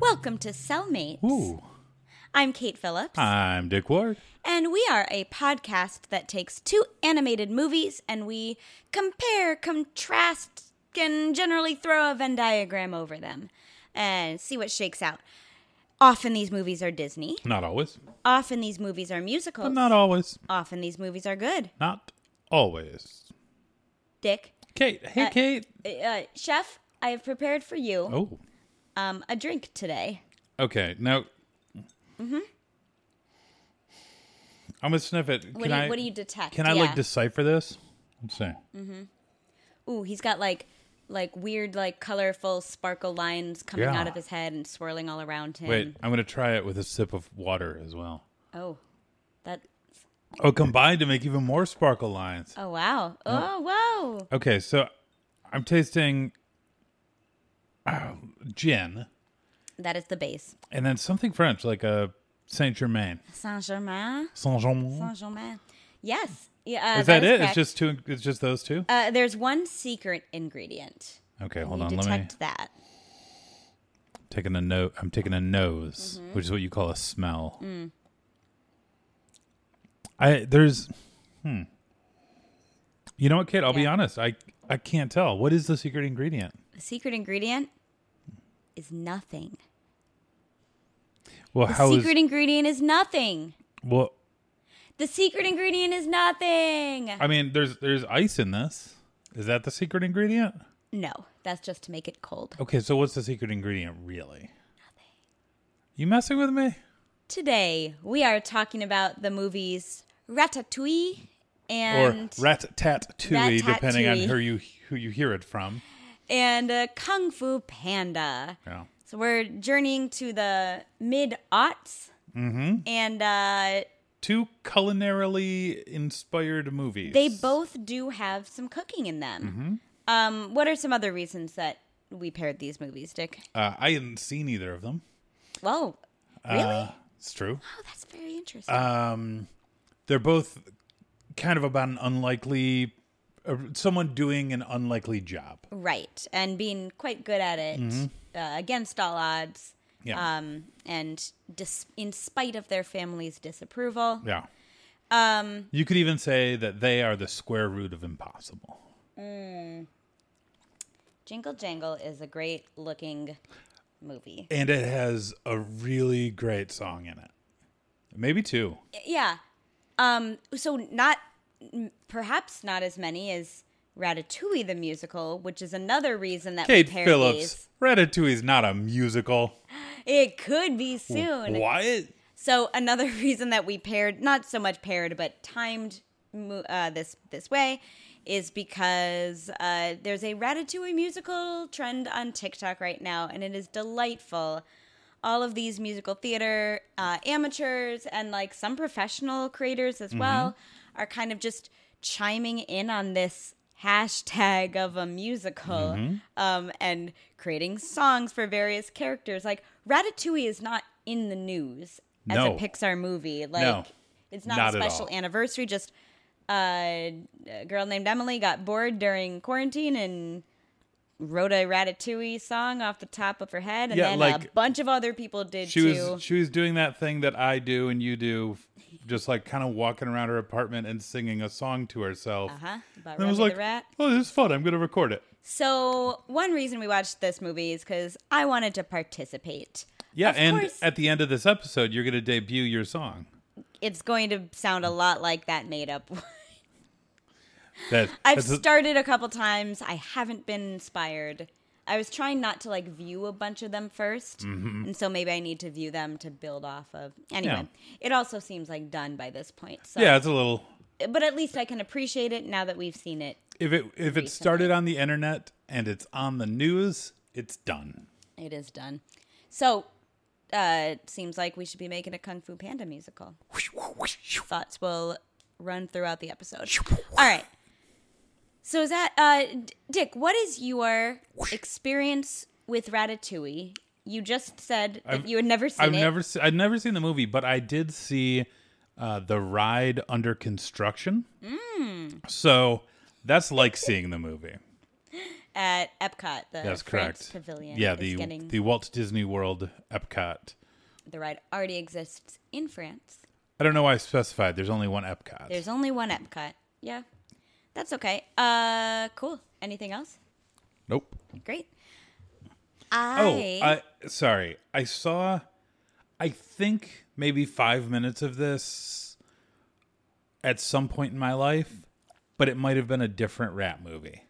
Welcome to Cellmates. Ooh. I'm Kate Phillips, I'm Dick Ward. and we are a podcast that takes two animated movies and we compare, contrast, and generally throw a Venn diagram over them and see what shakes out. Often these movies are Disney. Not always. Often these movies are musicals. But not always. Often these movies are good. Not always. Dick, Kate. Hey, Uh, Kate. uh, chef, I have prepared for you Oh. um, a drink today. Okay. Now. Mm-hmm. I'm gonna sniff it. Can What, do you, I? what do you detect? Can I Yeah. like decipher this? Let's see. Ooh, he's got like like weird like colorful sparkle lines coming Yeah. out of his head and swirling all around him. Wait, I'm gonna try it with a sip of water as well. Oh. That Oh, combined to make even more sparkle lines. Oh wow. Oh whoa. Okay, so I'm tasting oh, gin That is the base. and then something French like a Saint Germain. Saint Germain. Saint Germain. Saint Germain. Yes. Yeah. Uh, Is that, it? correct. It's just two. It's just those two. uh, there's one secret ingredient. Okay, hold on. Let me detect that. taking a note. I'm taking a nose, Mm-hmm. which is what you call a smell. Mm. I there's, hmm. You know what, kid? I'll be honest. I I can't tell. What is the secret ingredient? The secret ingredient is nothing. Well, The how is secret ingredient is nothing. well? The secret ingredient is nothing. I mean, there's there's ice in this. Is that the secret ingredient? No, that's just to make it cold. Okay, so what's the secret ingredient really? Nothing. You messing with me? Today, we are talking about the movies Ratatouille and or rat tat tui, depending on who you who you hear it from. and uh, Kung Fu Panda. Yeah. So we're journeying to the mid aughts, mm-hmm. and uh, Two culinarily inspired movies. they both do have some cooking in them. Mm-hmm. Um, what are some other reasons that we paired these movies, Dick? Uh, I hadn't seen either of them. Whoa, really? Uh, it's true. oh, that's very interesting. Um, they're both kind of about an unlikely, uh, someone doing an unlikely job. right, and being quite good at it uh, against all odds. Yeah. Um, and dis- in spite of their family's disapproval. Yeah. Um, You could even say that they are the square root of impossible. Jingle Jangle is a great looking movie. And it has a really great song in it. Maybe two. Yeah. Um. So not perhaps not as many as Ratatouille the musical, which is another reason that Kate Phillips. these. Ratatouille is not a musical. It could be soon. What? So another reason that we paired, not so much paired, but timed uh, this this way, is because uh, there's a Ratatouille musical trend on TikTok right now, and it is delightful. All of these musical theater uh, amateurs and like some professional creators as well are kind of just chiming in on this hashtag of a musical um, and creating songs for various characters. Like Ratatouille is not in the news as No. a Pixar movie. Like No. it's not, Not a special anniversary. Just uh, a girl named Emily got bored during quarantine and wrote a Ratatouille song off the top of her head, and Yeah, then a bunch of other people did She too. was she was doing that thing that I do and you do, just like kind of walking around her apartment and singing a song to herself. uh huh. About And I was like. "Oh, this is fun. I'm going to record it." So one reason we watched this movie is because I wanted to participate. Yeah, Of and course. at the end of this episode, you're going to debut your song. It's going to sound a lot like that made up. That I've started a couple times. I haven't been inspired. I was trying not to like view a bunch of them 1st and so maybe I need to view them to build off of. Anyway, Mm-hmm. Yeah. it also seems like done by this point. So, yeah, it's a little. but at least I can appreciate it now that we've seen it. If it if it started on the internet and it's on the news, it's done. It is done. So, uh, it seems like we should be making a Kung Fu Panda musical. Thoughts will run throughout the episode. All right. So is that uh, Dick? What is your experience with Ratatouille, You just said that I've- you had never seen I've it. never se- I've never seen the movie, but I did see uh, the ride under construction. Mm. So that's like seeing the movie. at Epcot, the That's France correct. Pavilion. Yeah, the getting the Walt Disney World Epcot. the ride already exists in France. I don't know why I specified. There's only one Epcot. There's only one Epcot. Yeah, that's okay. Uh, cool. Anything else? nope. Great. Oh, I, I sorry. I saw. I think maybe five minutes of this at some point in my life, but it might have been a different rat movie.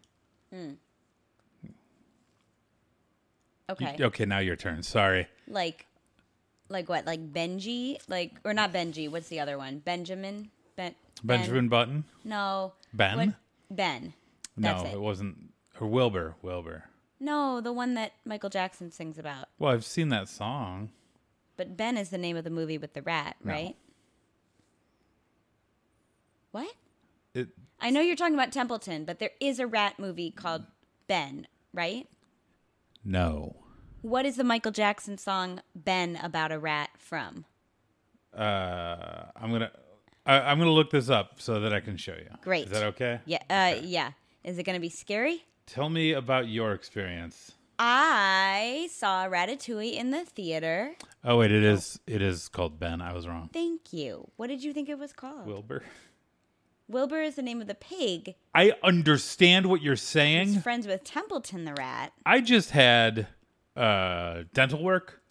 okay. Okay, now your turn. Sorry. Like, like what? Like Benji? Like or not Benji? What's the other one? Benjamin? Ben? Benjamin Button. No. Ben? What? Ben. That's no, it. it wasn't. Or Wilbur. Wilbur. No, the one that Michael Jackson sings about. Well, I've seen that song. But Ben is the name of the movie with the rat, No. right? What? It. I know you're talking about Templeton, but there is a rat movie called Ben, right? No. What is the Michael Jackson song Ben about a rat from? Uh, I'm gonna. I, I'm gonna look this up so that I can show you. Great. Is that okay? Yeah, uh, yeah. Is it going to be scary? Tell me about your experience. I saw Ratatouille in the theater. Oh wait, it is. It is called Ben. I was wrong. Thank you. What did you think it was called? Wilbur. Wilbur is the name of the pig. I understand what you're saying. He's friends with Templeton the rat. I just had uh, dental work.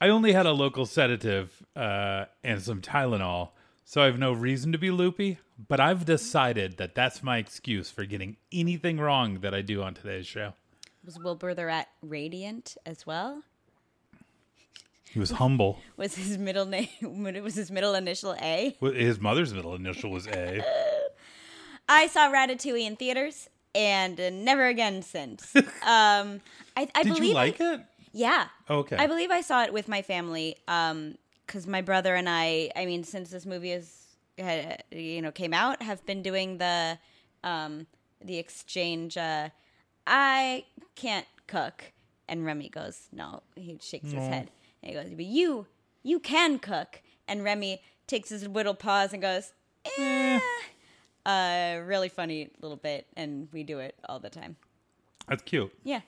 I only had a local sedative uh, and some Tylenol, so I have no reason to be loopy. But I've decided that that's my excuse for getting anything wrong that I do on today's show. Was Wilbur the rat radiant as well? He was humble. Was his middle name? Was his middle initial A? His mother's middle initial was A. I saw Ratatouille in theaters and never again since. um, I, I Did believe you like I, it? Yeah. Okay. I believe I saw it with my family because my brother and I, I mean, since this movie is, you know, came out, have been doing the um, the exchange. Uh, I can't cook, and Remy goes, "No." He shakes his head. And he goes, "But you, you can cook." And Remy takes his little paws and goes, "Eh." Uh, really funny little bit, and we do it all the time. That's cute. Yeah.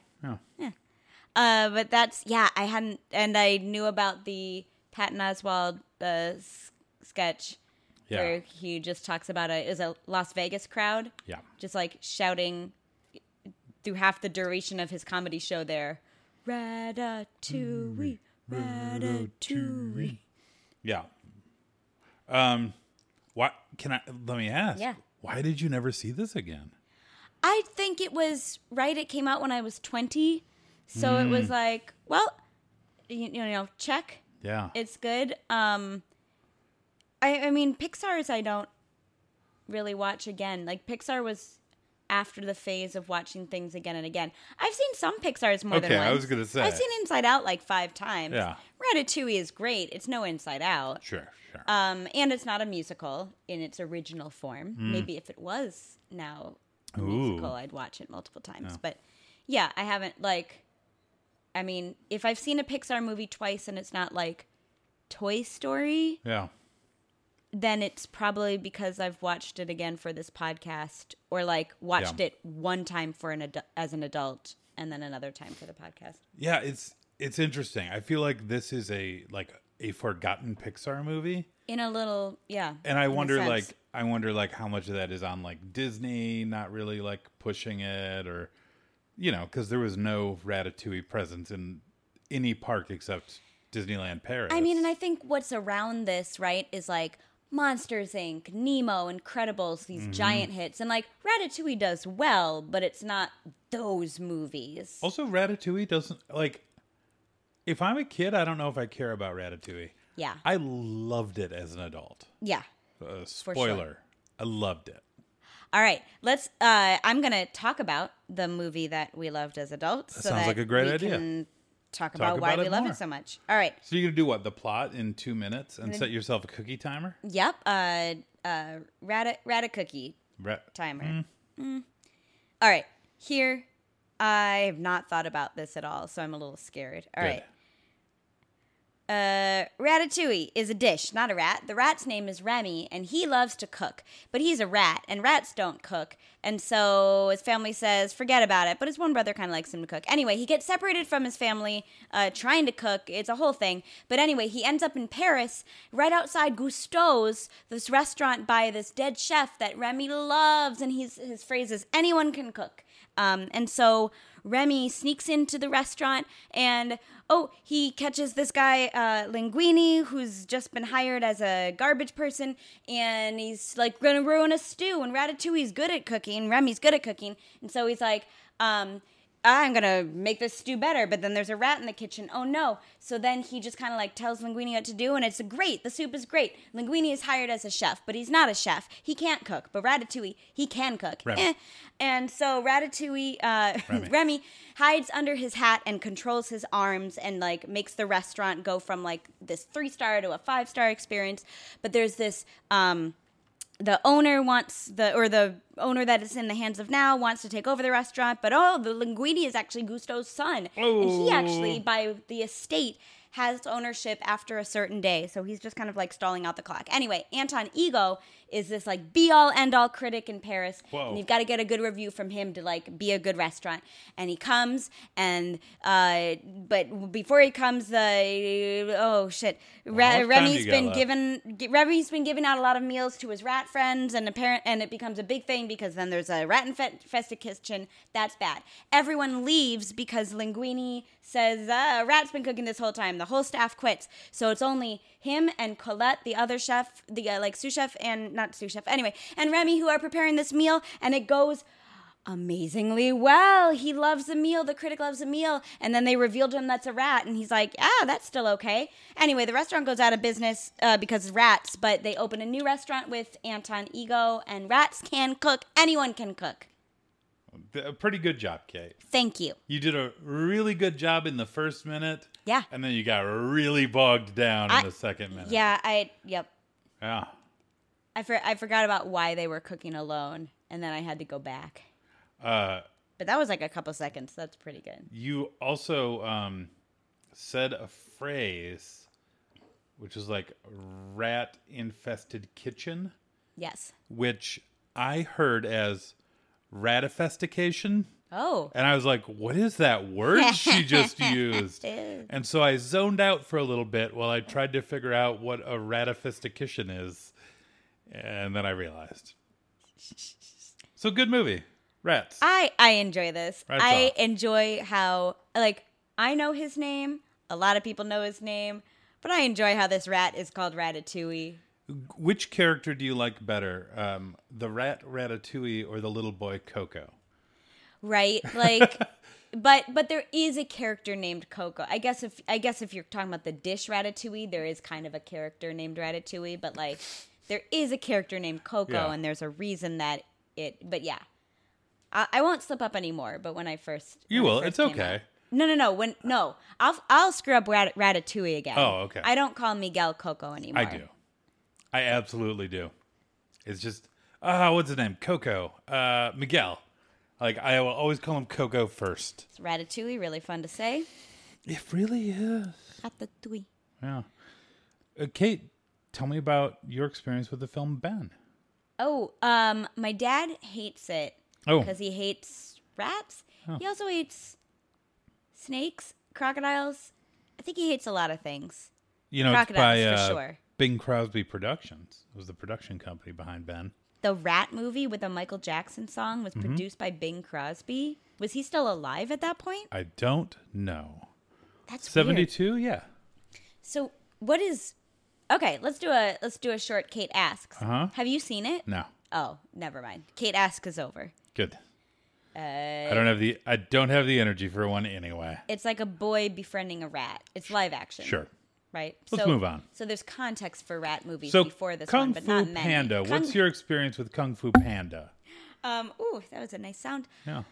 Yeah. Uh, but that's yeah. I hadn't, and I knew about the Patton Oswalt uh, s- sketch Yeah. where he just talks about a is a Las Vegas crowd, Yeah. just like shouting through half the duration of his comedy show. There, Ratatouille, Ratatouille. Yeah. Um, what can I? Let me ask. Yeah. Why did you never see this again? I think it was right. It came out when I was twenty, so it was like, well, you, you know, check. Yeah. it's good. Um, I I mean Pixar's I don't really watch again. Like Pixar was after the phase of watching things again and again. I've seen some Pixar's more than Okay, once. I was gonna say. I've seen Inside Out like five times. Yeah. Ratatouille is great. It's no Inside Out. sure. Sure. Um, and it's not a musical in its original form. Maybe if it was now a Ooh. musical, I'd watch it multiple times. But yeah, I haven't like. I mean, if I've seen a Pixar movie twice and it's not like Toy Story, yeah. then it's probably because I've watched it again for this podcast, or like watched Yeah. it one time for an adu- as an adult and then another time for the podcast. Yeah. It's it's interesting. I feel like this is a like a forgotten Pixar movie, In a little, yeah. and I wonder like I wonder like how much of that is on like Disney not really like pushing it or you know because there was no Ratatouille presence in any park except Disneyland Paris. I mean, and I think what's around this, right, is like Monsters Inc., Nemo, Incredibles, Mm-hmm. these giant hits. And like Ratatouille does well, but it's not those movies. Also, Ratatouille doesn't like. If I'm a kid, I don't know if I care about Ratatouille. Yeah. I loved it as an adult. Yeah. Uh, sure. spoiler: I loved it. All right. Let's, uh, I'm going to talk about the movie that we loved as adults. so sounds that like a great we idea. Can talk, about why we love more. it so much. All right. So you're gonna do what? The plot in two minutes and set yourself a cookie timer. Yep. Uh, uh, Rata, Rata Cookie Rat- timer. Mm. All right. Here I have not thought about this at all, so I'm a little scared. All Good. right. Uh, ratatouille is a dish, not a rat. The rat's name is Remy, and he loves to cook. But he's a rat, and rats don't cook. And so his family says, forget about it. But his one brother kind of likes him to cook. Anyway, he gets separated from his family, uh, trying to cook. It's a whole thing. But anyway, he ends up in Paris, right outside Gusteau's, this restaurant by this dead chef that Remy loves. And he's, his phrase is, anyone can cook. Um, and so Remy sneaks into the restaurant and oh, he catches this guy uh, Linguini who's just been hired as a garbage person, and he's like gonna ruin a stew. And Ratatouille's good at cooking, Remy's good at cooking, and so he's like, um, I'm gonna make this stew better, but then there's a rat in the kitchen. Oh no. So then he just kind of like tells Linguini what to do, and it's great. The soup is great. Linguini is hired as a chef, but he's not a chef. He can't cook. But Ratatouille, he can cook. Eh. And so Ratatouille, uh, Remy. Remy hides under his hat and controls his arms and like makes the restaurant go from like this three star to a five star experience. But there's this um, the owner wants the or the owner that is in the hands of now wants to take over the restaurant, but oh, the Linguini is actually Gusteau's son, and he oh. actually Oh. by the estate has ownership after a certain day, so he's just kind of like stalling out the clock. Anyway, Anton Ego is this like be all end all critic in Paris, Whoa. and you've got to get a good review from him to like be a good restaurant. And he comes, and uh, but before he comes, the oh shit, Re- how much time Remy's been given Remy's been giving out a lot of meals to his rat friends, and apparent and it becomes a big thing because then there's a rat infested kitchen. That's bad. Everyone leaves because Linguini says uh, a rat's been cooking this whole time. The whole staff quits, so it's only him and Colette, the other chef, the uh, like sous chef and not sous chef. Anyway, and Remy who are preparing this meal, and it goes amazingly well. He loves the meal. The critic loves the meal. And then they revealed to him that's a rat. And he's like, ah, that's still okay. Anyway, the restaurant goes out of business uh, because of rats, but they open a new restaurant with Anton Ego. And rats can cook. Anyone can cook. A pretty good job, Kate. Thank you. You did a really good job in the first minute. Yeah. And then you got really bogged down in the second minute. Yeah, I, yep. Yeah. I, for, I forgot about why they were cooking alone. And then I had to go back. Uh, But that was like a couple seconds. That's pretty good. you also um, said a phrase which is like rat infested kitchen, Yes. which I heard as ratification. Oh. And I was like, what is that word she just used? And so I zoned out for a little bit while I tried to figure out what a ratification is. And then I realized. So good movie. Rats. I I enjoy this. Rats I off. enjoy how like I know his name. A lot of people know his name, but I enjoy how this rat is called Ratatouille. Which character do you like better? Um, the rat Ratatouille or the little boy Coco? Right? Like but but there is a character named Coco. I guess if I guess if you're talking about the dish Ratatouille, there is kind of a character named Ratatouille, but like there is a character named Coco Yeah. and there's a reason that it but yeah. I, I won't slip up anymore, but when I first You will. first It's okay. out- No, no, no. When no, I'll I'll screw up Rat, Ratatouille again. Oh, okay. I don't call Miguel Coco anymore. I do. I absolutely do. It's just, ah, what's his name? Coco. Uh, Miguel. Like, I will always call him Coco first. It's Ratatouille, really fun to say. It really is. Ratatouille. Yeah. Uh, Kate, tell me about your experience with the film Ben. Oh, um, my dad hates it Oh. because he hates rats. He also hates snakes, crocodiles. I think he hates a lot of things. You know, it's by Crocodiles, uh, for sure. Bing Crosby Productions. It was the production company behind Ben. The Rat movie with a Michael Jackson song was Mm-hmm. produced by Bing Crosby. Was he still alive at that point? I don't know. That's weird. 72? Yeah. So what is? Okay, let's do a let's do a short. Kate asks. Uh-huh. Have you seen it? No. Oh, never mind. Kate asks is over. Good. Uh, I don't have the I don't have the energy for one anyway. it's like a boy befriending a rat. It's live action. Sure. Right. Let's move on. So there's context for rat movies So before this Kung one, but Fu not many. Panda. Kung- What's your experience with Kung Fu Panda? um? Ooh, that was a nice sound. Yeah.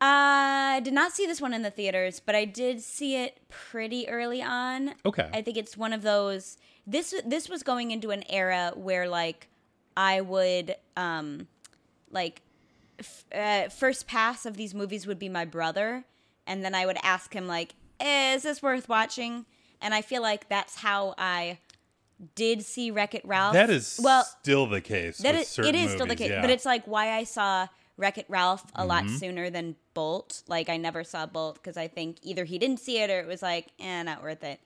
I did not see this one in the theaters, but I did see it pretty early on. Okay. I think it's one of those. This this was going into an era where like I would um like f- uh, first pass of these movies would be my brother, and then I would ask him like, eh, "Is this worth watching?" And I feel like that's how I did see Wreck It Ralph. That is well, still the case. that is, it is still the case, yeah. but it's like why I saw Wreck It Ralph a lot Mm-hmm. sooner than Bolt. Like I never saw Bolt because I think either he didn't see it or it was like, eh, not worth it.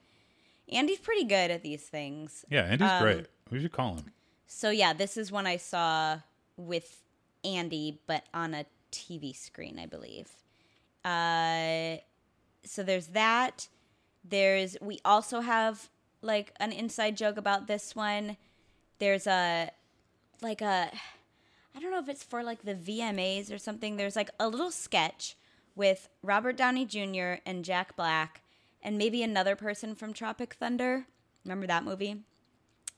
Andy's pretty good at these things. yeah, Andy's um, great. We should call him. So yeah, this is one I saw with Andy, but on a TV screen, I believe. Uh, so there's that. There's we also have like an inside joke about this one. There's a like a I don't know if it's for like the VMAs or something. There's like a little sketch with Robert Downey Jr. and Jack Black and maybe another person from Tropic Thunder. Remember that movie?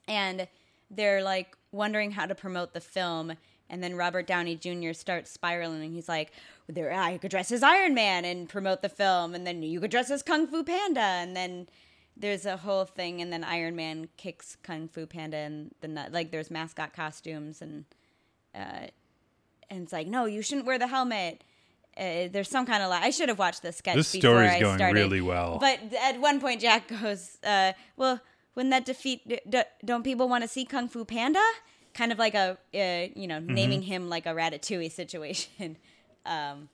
and they're like wondering how to promote the film and then Robert Downey Jr. starts spiraling and he's like there I could dress as Iron Man and promote the film and then you could dress as Kung Fu Panda and then there's a whole thing and then Iron Man kicks Kung Fu Panda and the nut like there's mascot costumes and uh and it's like no you shouldn't wear the helmet uh, there's some kind of lie. I should have watched this sketch This before story's I going started. really well. But at one point, Jack goes, uh, "Well, wouldn't that defeat? D- d- don't people want to see Kung Fu Panda?" Kind of like a, uh, you know, Mm-hmm. naming him like a Ratatouille situation. um,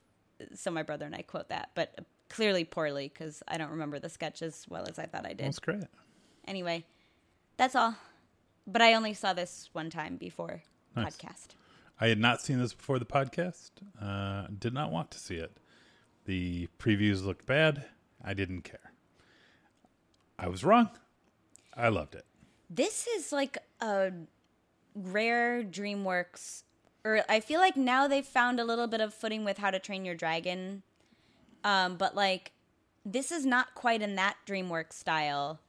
so my brother and I quote that, but clearly poorly because I don't remember the sketch as well as I thought I did. That's great. Anyway, that's all. But I only saw this one time before Nice. podcast. I had not seen this before the podcast. Uh, did not want to see it. The previews looked bad. I didn't care. I was wrong. I loved it. This is like a rare DreamWorks, or I feel like now they've found a little bit of footing with How to Train Your Dragon. Um, but like, this is not quite in that DreamWorks style.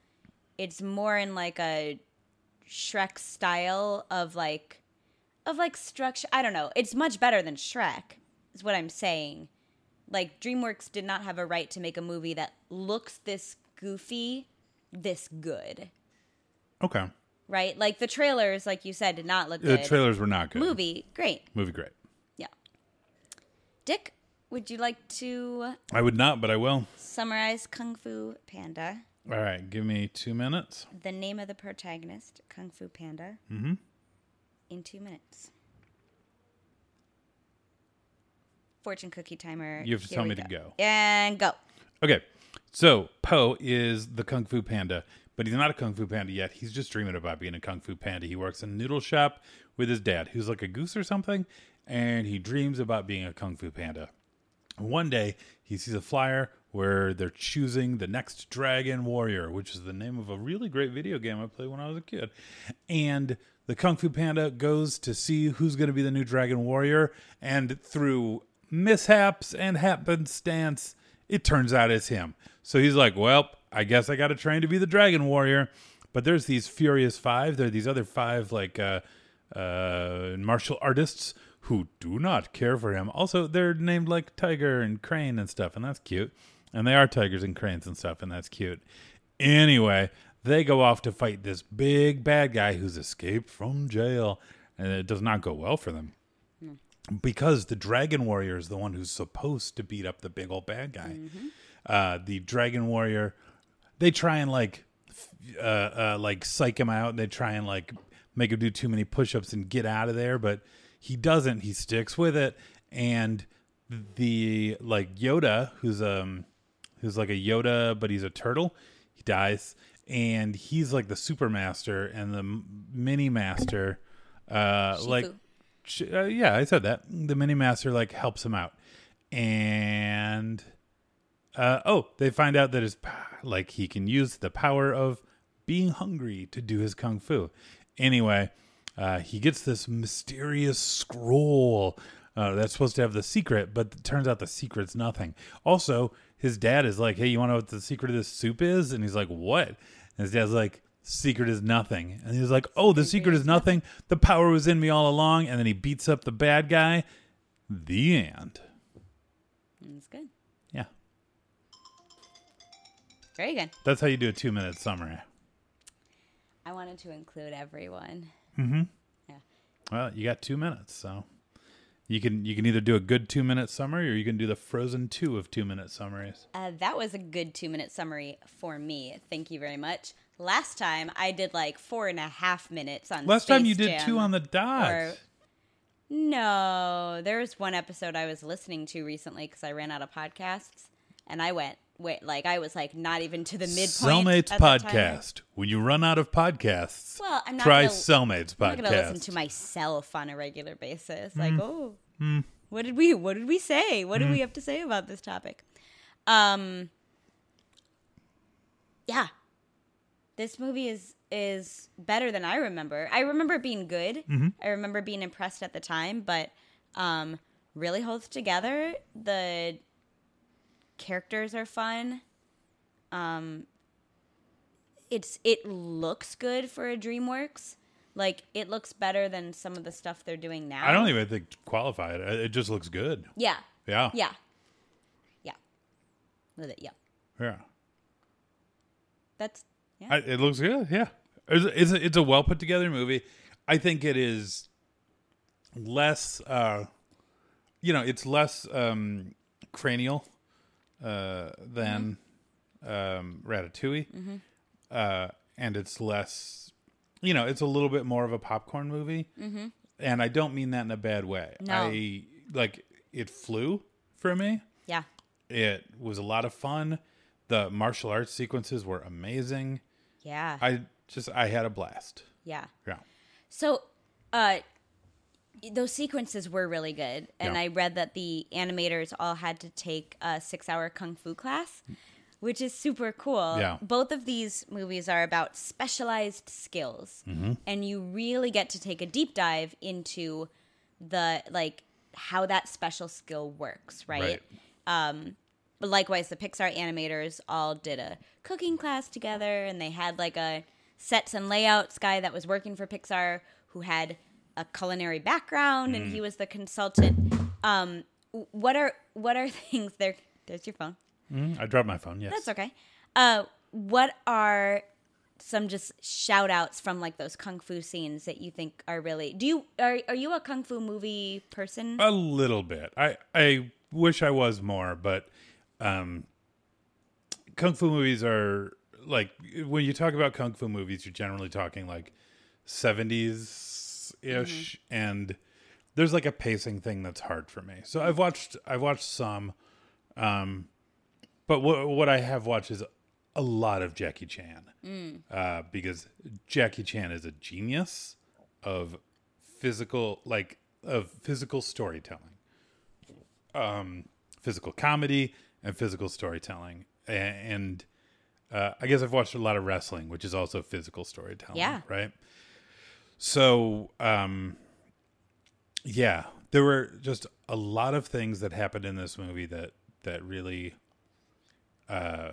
It's more in like a Shrek style of like, of like structure. I don't know. It's much better than Shrek, is what I'm saying. Like, DreamWorks did not have a right to make a movie that looks this goofy, this good Okay. right? Like the trailers, like you said, did not look The good. trailers were not good. Movie, great. Movie great. Yeah. Dick, would you like to I would not, but I will. summarize Kung Fu Panda? All right, give me two minutes. The name of the protagonist, Kung Fu Panda, mm-hmm. In two minutes. Fortune cookie timer. You have to Here tell we me to go. And go. Okay, so Po is the Kung Fu Panda, but he's not a Kung Fu Panda yet. He's just dreaming about being a Kung Fu Panda. He works in a noodle shop with his dad, who's like a goose or something, and he dreams about being a Kung Fu Panda. One day, he sees a flyer where they're choosing the next Dragon Warrior, which is the name of a really great video game I played when I was a kid. And the Kung Fu Panda goes to see who's going to be the new Dragon Warrior, and through mishaps and happenstance, it turns out it's him. So he's like, Well, I guess I got to train to be the Dragon Warrior. But there's these Furious Five. There are these other five, like, uh, uh, martial artists who do not care for him. Also, they're named like Tiger and Crane and stuff, and that's cute. And they are tigers and cranes and stuff, and that's cute. Anyway, they go off to fight this big bad guy who's escaped from jail, and it does not go well for them because the dragon warrior is the one who's supposed to beat up the big old bad guy. Uh, the dragon warrior, they try and like, uh, uh, like psych him out. And they try and like make him do too many push-ups and get out of there, but he doesn't. He sticks with it, and the like Yoda, who's um, who's like a Yoda, but he's a turtle. He dies, and he's like the super master and the mini master. Uh, like Shifu. Sh- uh, yeah, I said that. The mini master like helps him out, and uh, oh, they find out that his like he can use the power of being hungry to do his kung fu. Anyway, uh, he gets this mysterious scroll uh, that's supposed to have the secret, but it turns out the secret's nothing. Also, his dad is like, "Hey, you want to know what the secret of this soup is?" And he's like, "What?" And his dad's like, "Secret is nothing." And he's like, "Oh, the secret is nothing. The power was in me all along." And then he beats up the bad guy. The end. That's good. Yeah, Very good. that's how you do a two-minute summary. I wanted to include everyone. Mm-hmm. Yeah. Well, you got two minutes, so You can you can either do a good two minute summary or you can do the Frozen two of two minute summaries. Uh, that was a good two minute summary for me. Thank you very much. Last time I did like four and a half minutes on. Last time you Space did two on the dot. or- No, there was one episode I was listening to recently because I ran out of podcasts, and I went wait like I was like not even to the midpoint. Cellmates at the time. podcast. When you run out of podcasts, Well, I'm not try gonna- Cellmates I'm gonna listen to myself on a regular basis. Mm. Like, oh, what did we what did we say? What did Mm. we have to say about this topic? Um, yeah, this movie is is better than I remember. I remember being good. Mm-hmm. I remember being impressed at the time, but um, really holds together. The characters are fun. Um, it's it looks good for a DreamWorks. Like it looks better than some of the stuff they're doing now. I don't even think qualify it. It just looks good. Yeah. Yeah. Yeah. Yeah. With it. Yeah. Yeah. That's yeah. I, it looks good. Yeah, it's it's a, it's a well put together movie. I think it is less, uh, you know, it's less um, cranial uh, than um, Ratatouille, uh, and it's less, you know, it's a little bit more of a popcorn movie. Mm-hmm. And I don't mean that in a bad way. No. I like it flew for me. yeah. It was a lot of fun. The martial arts sequences were amazing. Yeah. I just I had a blast. yeah. Yeah. So, uh, those sequences were really good, and Yeah. I read that the animators all had to take a six-hour kung fu class, which is super cool. Yeah. Both of these movies are about specialized skills, Mm-hmm. and you really get to take a deep dive into the like how that special skill works, right? Right. But likewise, the Pixar animators all did a cooking class together, and they had like a sets and layouts guy that was working for Pixar who had a culinary background, and he was the consultant. Um, what are what are things there? There's your phone. Mhm. I dropped my phone. Yes. That's okay. Uh, what are some just shout outs from like those kung fu scenes that you think are really do you are are you a kung fu movie person? A little bit. I I wish I was more, but um kung fu movies are like when you talk about kung fu movies, you're generally talking like 70s ish and there's like a pacing thing that's hard for me. So I've watched I've watched some um but what what I have watched is a lot of Jackie Chan. Uh because Jackie Chan is a genius of physical like of physical storytelling um physical comedy and physical storytelling A- and uh, i guess i've watched a lot of wrestling which is also physical storytelling Yeah. right so um yeah there were just a lot of things that happened in this movie that that really uh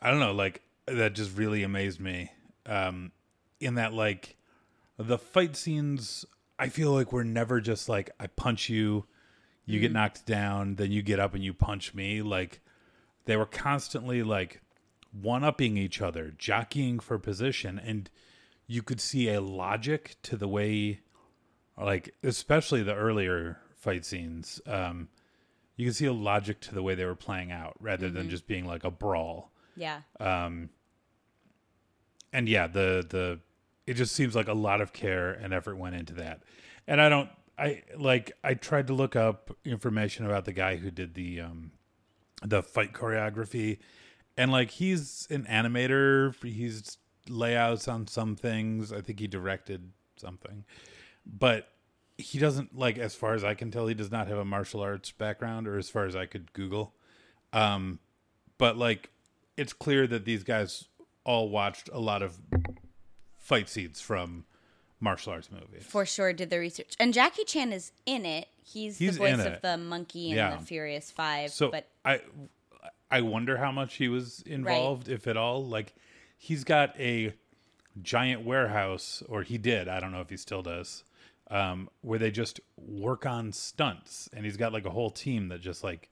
i don't know like that just really amazed me. Um in that like the fight scenes i feel like we're never just like i punch you you get knocked down then you get up and you punch me. Like they were constantly like one upping each other jockeying for position. And you could see a logic to the way like especially the earlier fight scenes um you can see a logic to the way they were playing out rather than just being like a brawl yeah. Um and yeah, the the it just seems like a lot of care and effort went into that. And I don't I like I tried to look up information about the guy who did the um the fight choreography and like he's an animator, he's layouts on some things. I think he directed something. But he doesn't like as far as I can tell he does not have a martial arts background or as far as I could google. Um but like it's clear that these guys all watched a lot of fight scenes from martial arts movies. for sure did the research. And Jackie Chan is in it. He's, He's the voice of the monkey in Yeah. the Furious Five. So but I I wonder how much he was involved, if at all. Like he's got a giant warehouse, or he did. I don't know if he still does. Um, where they just work on stunts, and he's got like a whole team that just like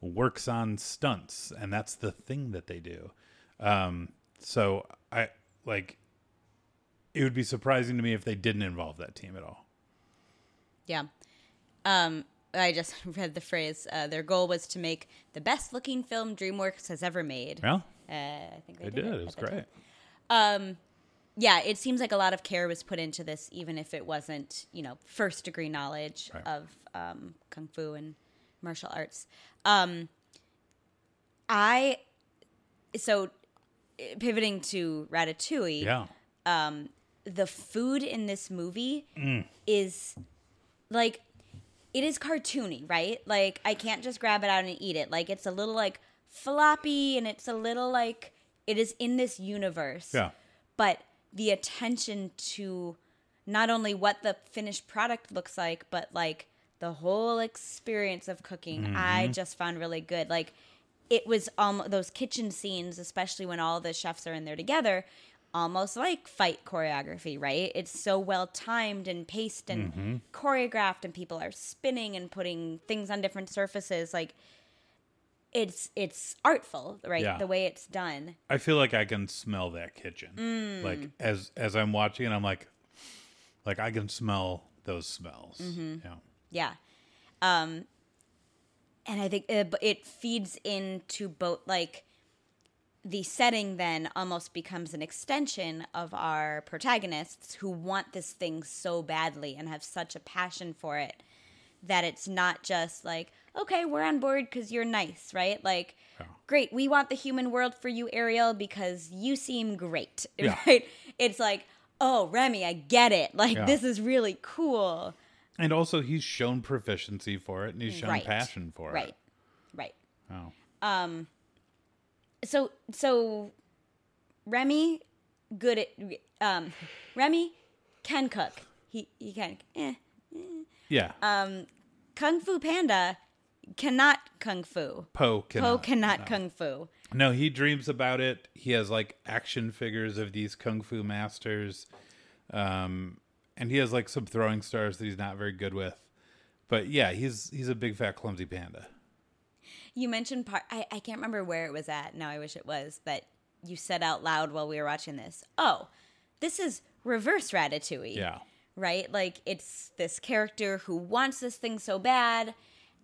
works on stunts, and that's the thing that they do. Um, so I like. It would be surprising to me if they didn't involve that team at all. yeah, Um, I just read the phrase. Uh, their goal was to make the best looking film DreamWorks has ever made. Well, Uh, I think they, they did. did. it It was at the time. great. Um, yeah, it seems like a lot of care was put into this, even if it wasn't, you know, first degree knowledge Right. of um, kung fu and martial arts. Um, I so pivoting to Ratatouille. Yeah. the food in this movie Mm. is like it is cartoony, right? Like I can't just grab it out and eat it. Like it's a little like floppy and it's a little like it is in this universe. Yeah. But the attention to not only what the finished product looks like, but like the whole experience of cooking, I Mm-hmm. just found really good. Like it was almost those kitchen scenes, especially when all the chefs are in there together, almost like fight choreography, right? It's so well timed and paced and Mm-hmm. choreographed, and people are spinning and putting things on different surfaces. Like it's it's artful, right? Yeah. The way it's done. I feel like I can smell that kitchen. Mm. Like as as I'm watching it, I'm like, like I can smell those smells. Mm-hmm. Yeah. Yeah. Um, and I think it, it feeds into both, like, the setting then almost becomes an extension of our protagonists who want this thing so badly and have such a passion for it that it's not just like, okay, we're on board because you're nice, right? Like, Yeah. great, we want the human world for you, Ariel, because you seem great, Yeah. right? It's like, oh, Remy, I get it. Like, Yeah. this is really cool. And also, he's shown proficiency for it, and he's shown Right. passion for Right. it. Right. Right. Oh. Um. So so Remy good at um Remy can cook. He he can eh. Yeah. Um, Kung Fu Panda cannot kung fu. Po cannot. Po cannot kung fu. No, he dreams about it. He has like action figures of these kung fu masters. Um and he has like some throwing stars that he's not very good with. But yeah, he's he's a big fat clumsy panda. You mentioned part. I, I can't remember where it was at. Now I wish it was that you said out loud while we were watching this. Oh, this is reverse Ratatouille. Yeah. right? Like it's this character who wants this thing so bad,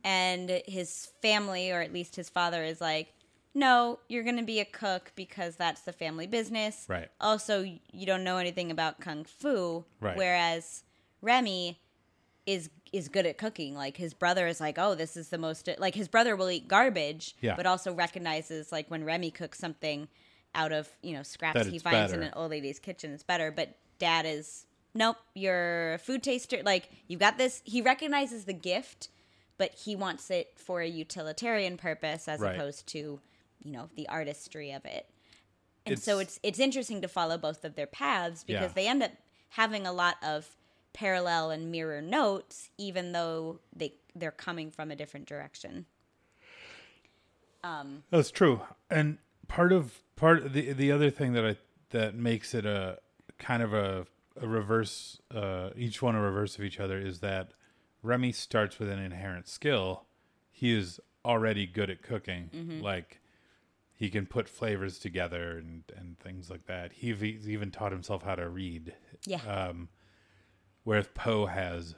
and his family, or at least his father, is like, "No, you're going to be a cook because that's the family business." Right. Also, you don't know anything about kung fu, Right. whereas Remy is is good at cooking. Like his brother is like, "Oh, this is the most like his brother will eat garbage, Yeah. but also recognizes like when Remy cooks something out of, you know, scraps he finds in an old lady's kitchen it's better, but dad is nope, you're a food taster. Like you've got this. He recognizes the gift, but he wants it for a utilitarian purpose as Right. opposed to, you know, the artistry of it. And so It's- it's it's interesting to follow both of their paths because Yeah. they end up having a lot of parallel and mirror notes, even though they they're coming from a different direction. That's true. And part of part the the other thing that I that makes it a kind of a, a reverse uh, each one a reverse of each other is that Remy starts with an inherent skill. He is already good at cooking. Like he can put flavors together and and things like that. He he's even taught himself how to read. Yeah. Um, whereas Po has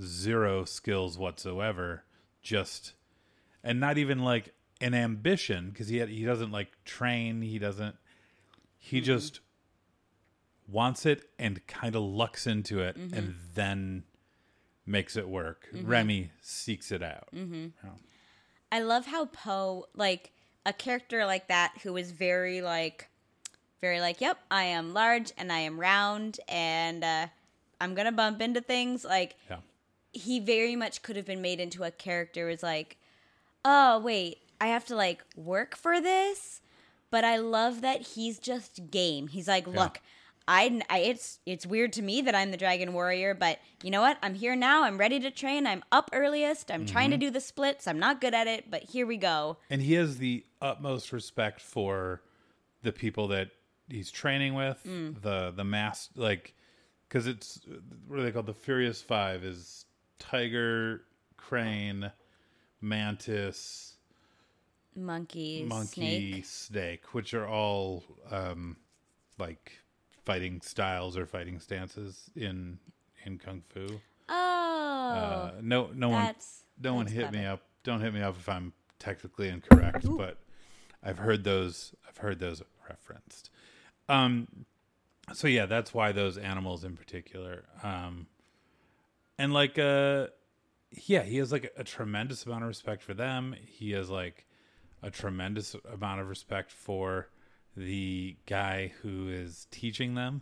zero skills whatsoever, just and not even like an ambition because he had, he doesn't like train. He doesn't. He just wants it and kind of lucks into it and then makes it work. Remy seeks it out. Yeah. I love how Po, like a character like that, who is very like, very like, yep, I am large and I am round and uh, I'm gonna bump into things. Like Yeah. he very much could have been made into a character who's like, oh wait, I have to like work for this. But I love that he's just game. He's like, look, I, I it's it's weird to me that I'm the dragon warrior, but you know what? I'm here now. I'm ready to train. I'm up earliest. I'm trying to do the splits. I'm not good at it, but here we go. And he has the utmost respect for the people that he's training with, the the mass like because it's what are they called? The Furious Five is Tiger, Crane, Mantis, Monkey, Monkey, snake. snake. which are all um, like fighting styles or fighting stances in in kung fu. Oh, Uh, no, no one, no one hit me up. Don't hit me up if I'm technically incorrect, but I've heard those. I've heard those referenced. Um, so yeah, that's why those animals in particular. Um, and like, uh, yeah, he has like a tremendous amount of respect for them. He has like a tremendous amount of respect for the guy who is teaching them.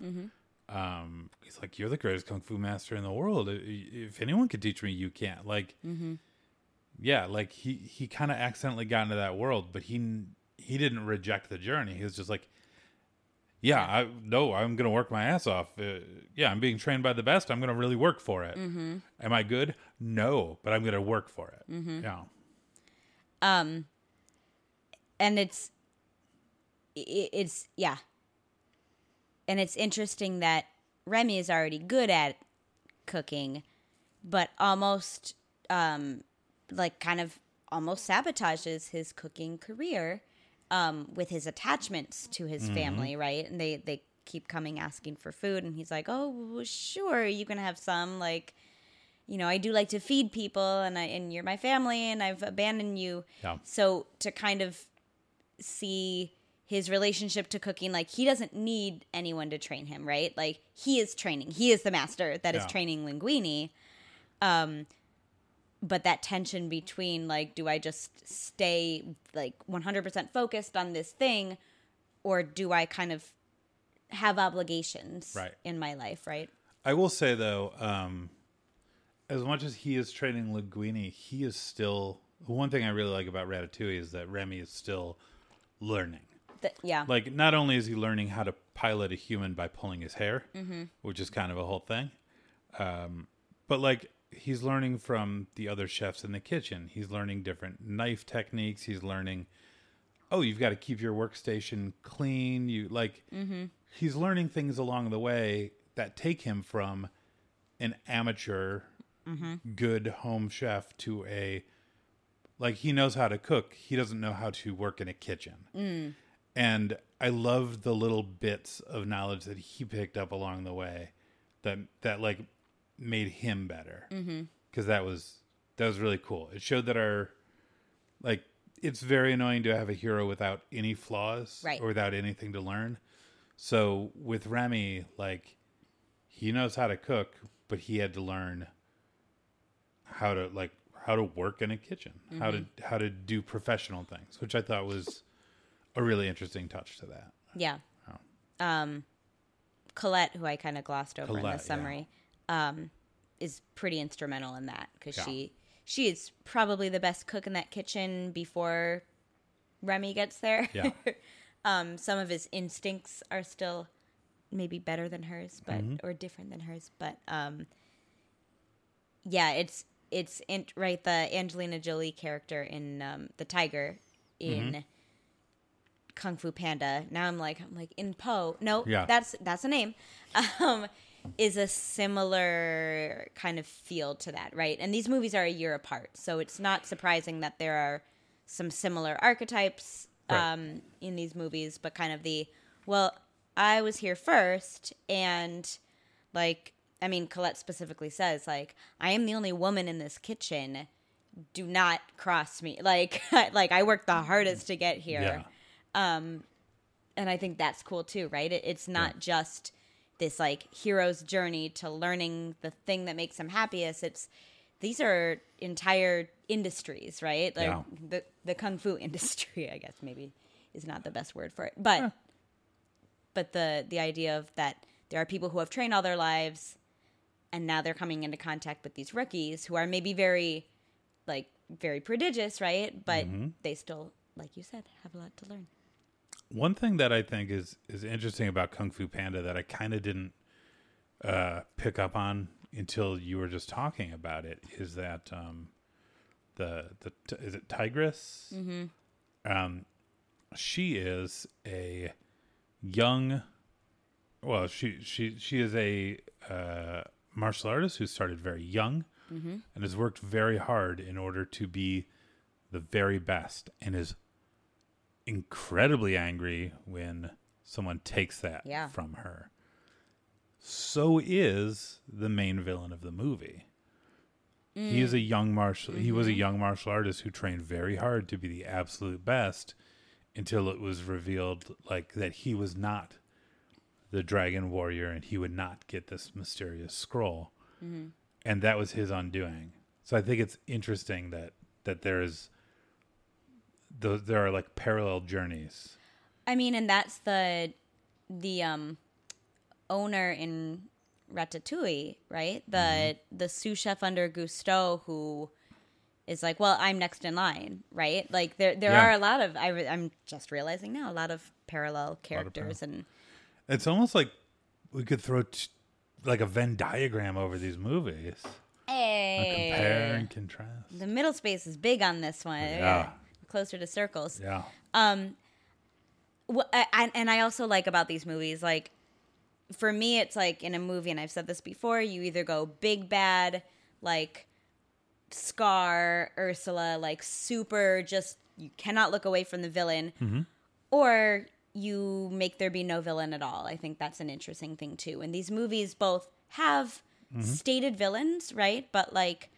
Um, he's like, "You're the greatest kung fu master in the world. If anyone could teach me, you can't." Like, yeah, like he he kind of accidentally got into that world, but he he didn't reject the journey. He was just like, "Yeah, I no, I'm gonna work my ass off. Uh, yeah, I'm being trained by the best. I'm gonna really work for it. Am I good? No, but I'm gonna work for it. Yeah, um and it's it's yeah and it's interesting that remy is already good at cooking but almost um like kind of almost sabotages his cooking career um with his attachments to his family right and they they keep coming asking for food and he's like oh sure you can have some like you know, I do like to feed people and I and you're my family and I've abandoned you. Yeah. So to kind of see his relationship to cooking like he doesn't need anyone to train him, right? Like he is training. He is the master that is Yeah. training Linguini. Um but that tension between like do I just stay like 100% focused on this thing or do I kind of have obligations Right. in my life, right? I will say though, um, as much as he is training Linguini, he is still. One thing I really like about Ratatouille is that Remy is still learning. Th- yeah. Like, not only is he learning how to pilot a human by pulling his hair, Mm-hmm. which is kind of a whole thing, um, but like he's learning from the other chefs in the kitchen. He's learning different knife techniques. He's learning, oh, you've got to keep your workstation clean. You like, he's learning things along the way that take him from an amateur, good home chef to a like he knows how to cook. He doesn't know how to work in a kitchen. And I loved the little bits of knowledge that he picked up along the way that that like made him better. Mm-hmm. Because that was that was really cool. It showed that our like it's very annoying to have a hero without any flaws Right. or without anything to learn. So with Remy, like he knows how to cook, but he had to learn how to like how to work in a kitchen, how to mm-hmm. how to do professional things, which I thought was a really interesting touch to that. Yeah. Um, Colette, who I kind of glossed over in Colette, the yeah. summary, um, is pretty instrumental in that because Yeah. she she is probably the best cook in that kitchen before Remy gets there. Yeah. um, some of his instincts are still maybe better than hers, but Mm-hmm. or different than hers, but um, yeah, it's it's in, right. The Angelina Jolie character in um, the Tiger in. Mm-hmm. Kung Fu Panda. Now I'm like I'm like in Po. No, Yeah. that's that's a name. Um, is a similar kind of feel to that, right? And these movies are a year apart, so it's not surprising that there are some similar archetypes Right. um, in these movies, but kind of the well, I was here first, and like I mean, Colette specifically says like I am the only woman in this kitchen. Do not cross me. Like like I worked the hardest to get here Yeah. Um, and I think that's cool too, right? It, it's not just this like hero's journey to learning the thing that makes him happiest. It's these are entire industries, right? Like Yeah. the the kung fu industry, I guess maybe is not the best word for it, but but the the idea of that there are people who have trained all their lives, and now they're coming into contact with these rookies who are maybe very like very prodigious, right? But mm-hmm. they still, like you said, have a lot to learn. One thing that I think is is interesting about Kung Fu Panda that I kind of didn't uh, pick up on until you were just talking about it is that um, the the t- is it Tigress? Mm-hmm. Um, she is a young. Well, she she she is a uh, martial artist who started very young and has worked very hard in order to be the very best and is incredibly angry when someone takes that Yeah. from her. So is the main villain of the movie. He is a mm. young martial. He was a mm-hmm. young martial artist who trained very hard to be the absolute best, until it was revealed like that he was not the dragon warrior and he would not get this mysterious scroll, mm-hmm. and that was his undoing. So I think it's interesting that that there is. Those, there are like parallel journeys. I mean, and that's the the um owner in Ratatouille, right? The Mm-hmm. the sous chef under Gusteau who is like, well, I'm next in line, right? Like there there Yeah. are a lot of I re- I'm just realizing now a lot of parallel characters and It's almost like we could throw t- like a Venn diagram over these movies. hey, Compare and contrast. the middle space is big on this one. Yeah. Closer to circles. Yeah. Wh- I, I- and I also like about these movies, like for me, it's like in a movie, and I've said this before. You either go big bad, like Scar, Ursula, like super, just you cannot look away from the villain, or you make there be no villain at all. I think that's an interesting thing too. And these movies both have stated villains, right? But like,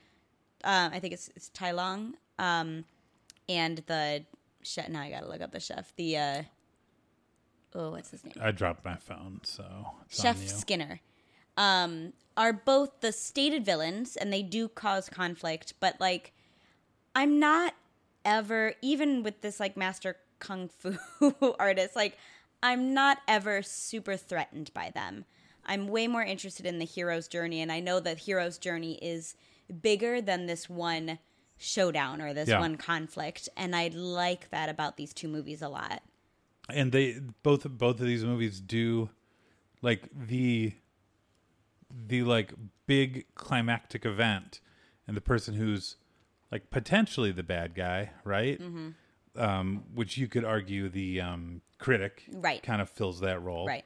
um, I think it's, it's Tai Lung, um, and the chef. Now I gotta look up the chef. The uh, oh, what's his name? I dropped my phone, so Chef. Skinner, um, are both the stated villains, and they do cause conflict. But like, I'm not ever, even with this like master kung fu artist, like I'm not ever super threatened by them. I'm way more interested in the hero's journey, and I know that hero's journey is bigger than this one showdown or this Yeah. one conflict, and I like that about these two movies a lot. and they both both of these movies do like the the like big climactic event and the person who's like potentially the bad guy right Mm-hmm. um which you could argue the um critic Right. kind of fills that role Right.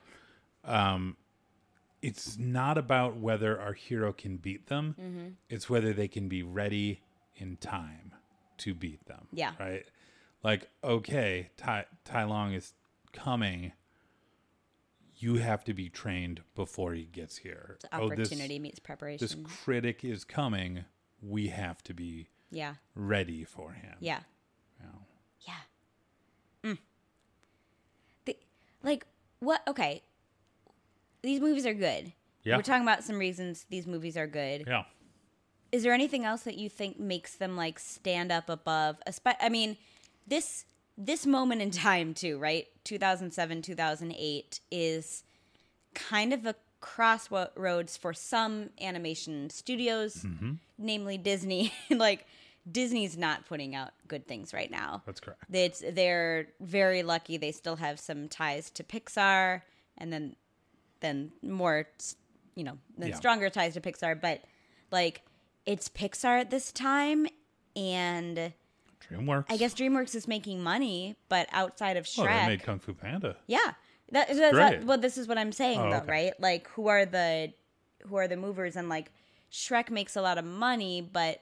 it's not about whether our hero can beat them Mm-hmm. it's whether they can be ready in time to beat them Yeah. right like okay tai, tai lung is coming you have to be trained before he gets here Oh, this- Opportunity meets preparation. this critic is coming we have to be yeah. ready for him Yeah. Know? Yeah. Mm. The, like what? Okay, these movies are good. Yeah. We're talking about some reasons these movies are good. yeah Is there anything else that you think makes them like stand up above? I mean, this this moment in time too, right? 2007, 2008 is kind of a crossroads for some animation studios, mm-hmm. namely Disney. like Disney's not putting out good things right now. that's correct It's they're very lucky they still have some ties to Pixar and then then more you know, then Yeah. stronger ties to Pixar, but like it's Pixar at this time and dreamworks I guess DreamWorks is making money, but outside of oh, Shrek. they made kung fu panda yeah. That, Great. not, well this is what I'm saying Oh, though, okay. right? Like who are the who are the movers and like Shrek makes a lot of money, but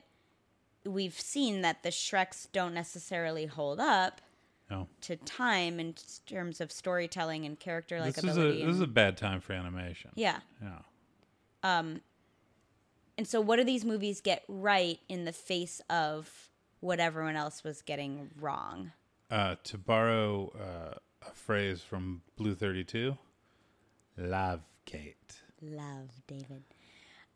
we've seen that the Shreks don't necessarily hold up no to time in terms of storytelling and character this likability. is a and- this is a bad time for animation yeah. yeah um, And so, what do these movies get right in the face of what everyone else was getting wrong? uh, to borrow uh, a phrase from Blue 32, love Kate. Love, David.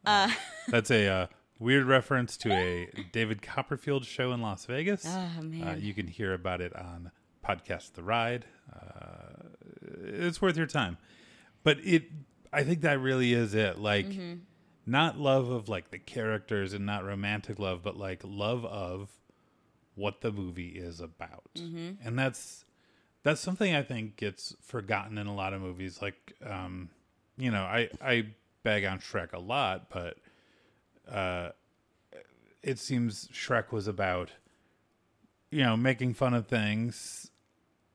That's a uh, weird reference to a David Copperfield show in Las Vegas. Oh, man. Uh, you can hear about it on podcast The Ride. Uh, it's worth your time. But it, I think that really is it. Like, not love of like the characters and not romantic love, but like love of what the movie is about. And that's that's something I think gets forgotten in a lot of movies. Like, um, you know, I I bag on Shrek a lot, but uh, it seems Shrek was about you know making fun of things,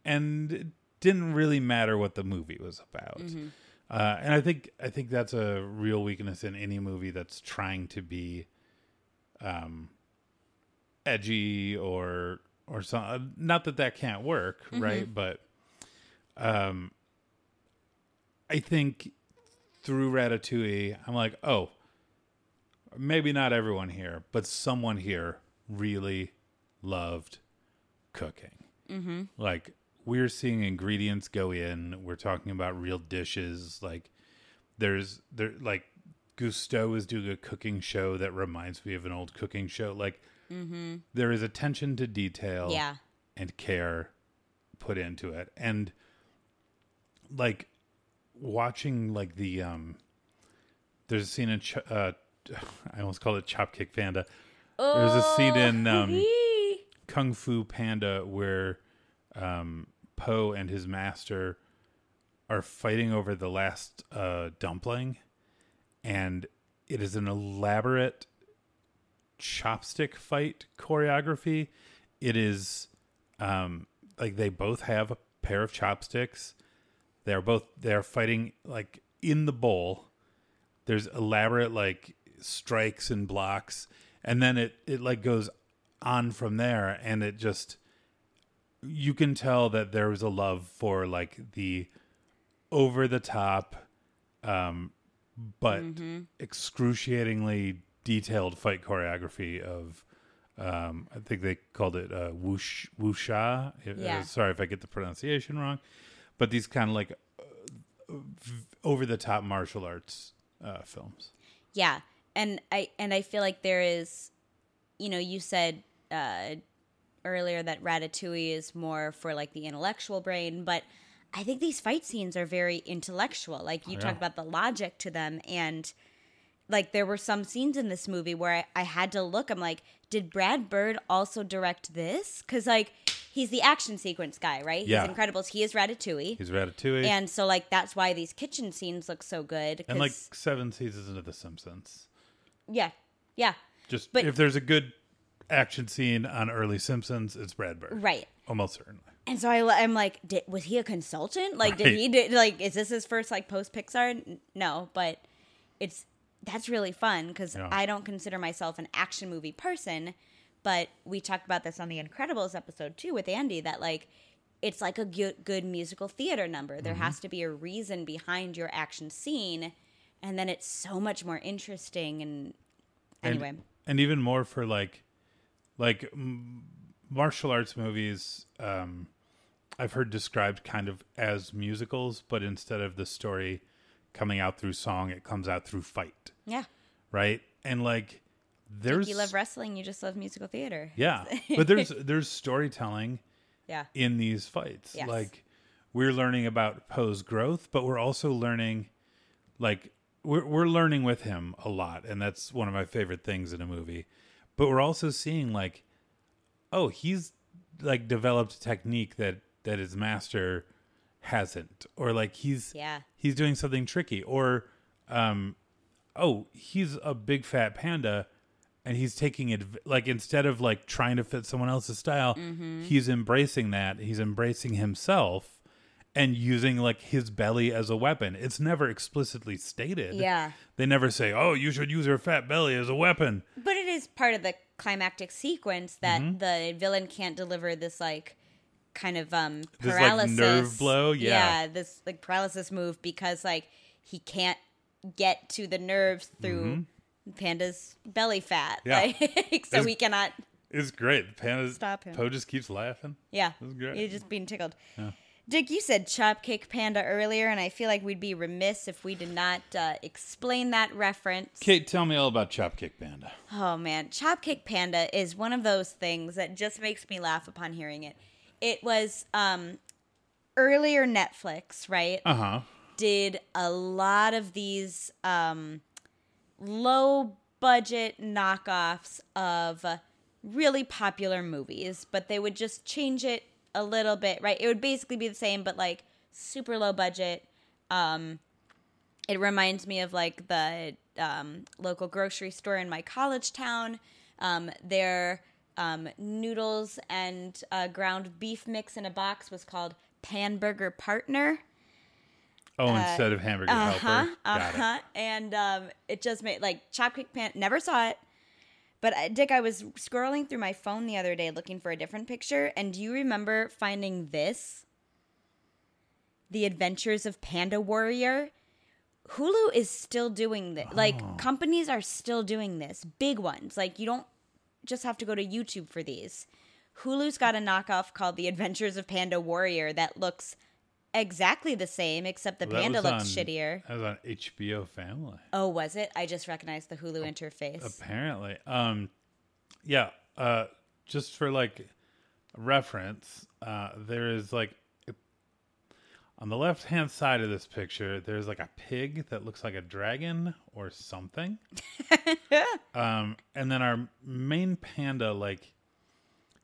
and it didn't really matter what the movie was about. Uh, and I think I think that's a real weakness in any movie that's trying to be um, edgy or or some. Not that that can't work, right? But um, I think through Ratatouille, I'm like, oh, maybe not everyone here, but someone here really loved cooking. Mm-hmm. Like we're seeing ingredients go in. We're talking about real dishes. Like there's there like Gusteau is doing a cooking show that reminds me of an old cooking show. Like there is attention to detail Yeah. and care put into it and like watching like the um there's a scene in Ch- uh i almost called it chop kick panda there's a scene in um kung fu panda where um po and his master are fighting over the last uh dumpling and it is an elaborate chopstick fight choreography. It is um like they both have a pair of chopsticks. They're both they're fighting like in the bowl. There's elaborate like strikes and blocks and then it it like goes on from there and it just you can tell that there was a love for like the over the top um but excruciatingly detailed fight choreography of um I think they called it uh whoosh wuxia. Uh, Yeah. sorry if I get the pronunciation wrong. But these kind of like over the top martial arts uh films. Yeah, and I and I feel like there is, you know, you said uh, earlier that Ratatouille is more for like the intellectual brain, but I think these fight scenes are very intellectual. Like you oh, yeah. talk about the logic to them, and like there were some scenes in this movie where I, I had to look. I'm like, did Brad Bird also direct this? Because like he's the action sequence guy, right? Yeah. He's Incredibles. He is Ratatouille. He's Ratatouille and, and so like that's why these kitchen scenes look so good. And like seven seasons into The Simpsons. yeah, yeah. Just But- if there's a good action scene on early Simpsons, it's Brad Bird. Right. Almost certainly. And so I, I'm like, did, was he a consultant? Like, did Right. he did, like, is this his first like post Pixar? No, but it's that's really fun because Yeah. I don't consider myself an action movie person, but we talked about this on the Incredibles episode too with Andy that like it's like a good, good musical theater number. There Mm-hmm. has to be a reason behind your action scene, and then it's so much more interesting. And anyway, and, and even more for like like m- martial arts movies um i've heard described kind of as musicals but instead of the story coming out through song it comes out through fight yeah, right and like there's you love wrestling, you just love musical theater. yeah but there's there's storytelling yeah, in these fights. Yes. Like we're learning about Po's growth, but we're also learning like we're we're learning with him a lot, and that's one of my favorite things in a movie. But we're also seeing like, oh, he's like developed a technique that that his master hasn't, or like he's yeah. he's doing something tricky, or um, oh, he's a big fat panda. And he's taking it like instead of like trying to fit someone else's style, Mm-hmm. he's embracing that. He's embracing himself and using like his belly as a weapon. It's never explicitly stated. Yeah. They never say, "Oh, you should use your fat belly as a weapon." But it is part of the climactic sequence that Mm-hmm. the villain can't deliver this like kind of um This, like, paralysis nerve blow? Yeah. yeah, this like paralysis move because like he can't get to the nerves through Panda's belly fat. Mm-hmm. Yeah. Like, so It's- he cannot It's great. Panda Stop him. Po just keeps laughing. yeah. That's great. He's just being tickled. Dick, you said Chopkick Panda earlier, and I feel like we'd be remiss if we did not uh, explain that reference. Kate, tell me all about Chopkick Panda. Oh man, Chopkick Panda is one of those things that just makes me laugh upon hearing it. It was um earlier Netflix, right? Uh huh. Did a lot of these um low budget knockoffs of really popular movies, but they would just change it a little bit, right? It would basically be the same but like super low budget. Um it reminds me of like the um, local grocery store in my college town. Um, their um, noodles and uh, ground beef mix in a box was called Pan Burger Partner. Oh, instead of hamburger Uh huh. helper. Uh huh. And um, it just made like Chopkick Pan. Never saw it. But uh, Dick, I was scrolling through my phone the other day looking for a different picture, and do you remember finding this? The Adventures of Panda Warrior, Hulu is still doing this. Like Oh. companies are still doing this. Big ones. Like you don't just have to go to YouTube for these. Hulu's got a knockoff called The Adventures of Panda Warrior that looks exactly the same except the Well, that panda was looks on- shittier. That was on HBO Family. Oh, was it? I just recognized the Hulu interface. Apparently. Um yeah, uh just for like reference, uh there is like on the left hand side of this picture, there's like a pig that looks like a dragon or something. um and then our main panda like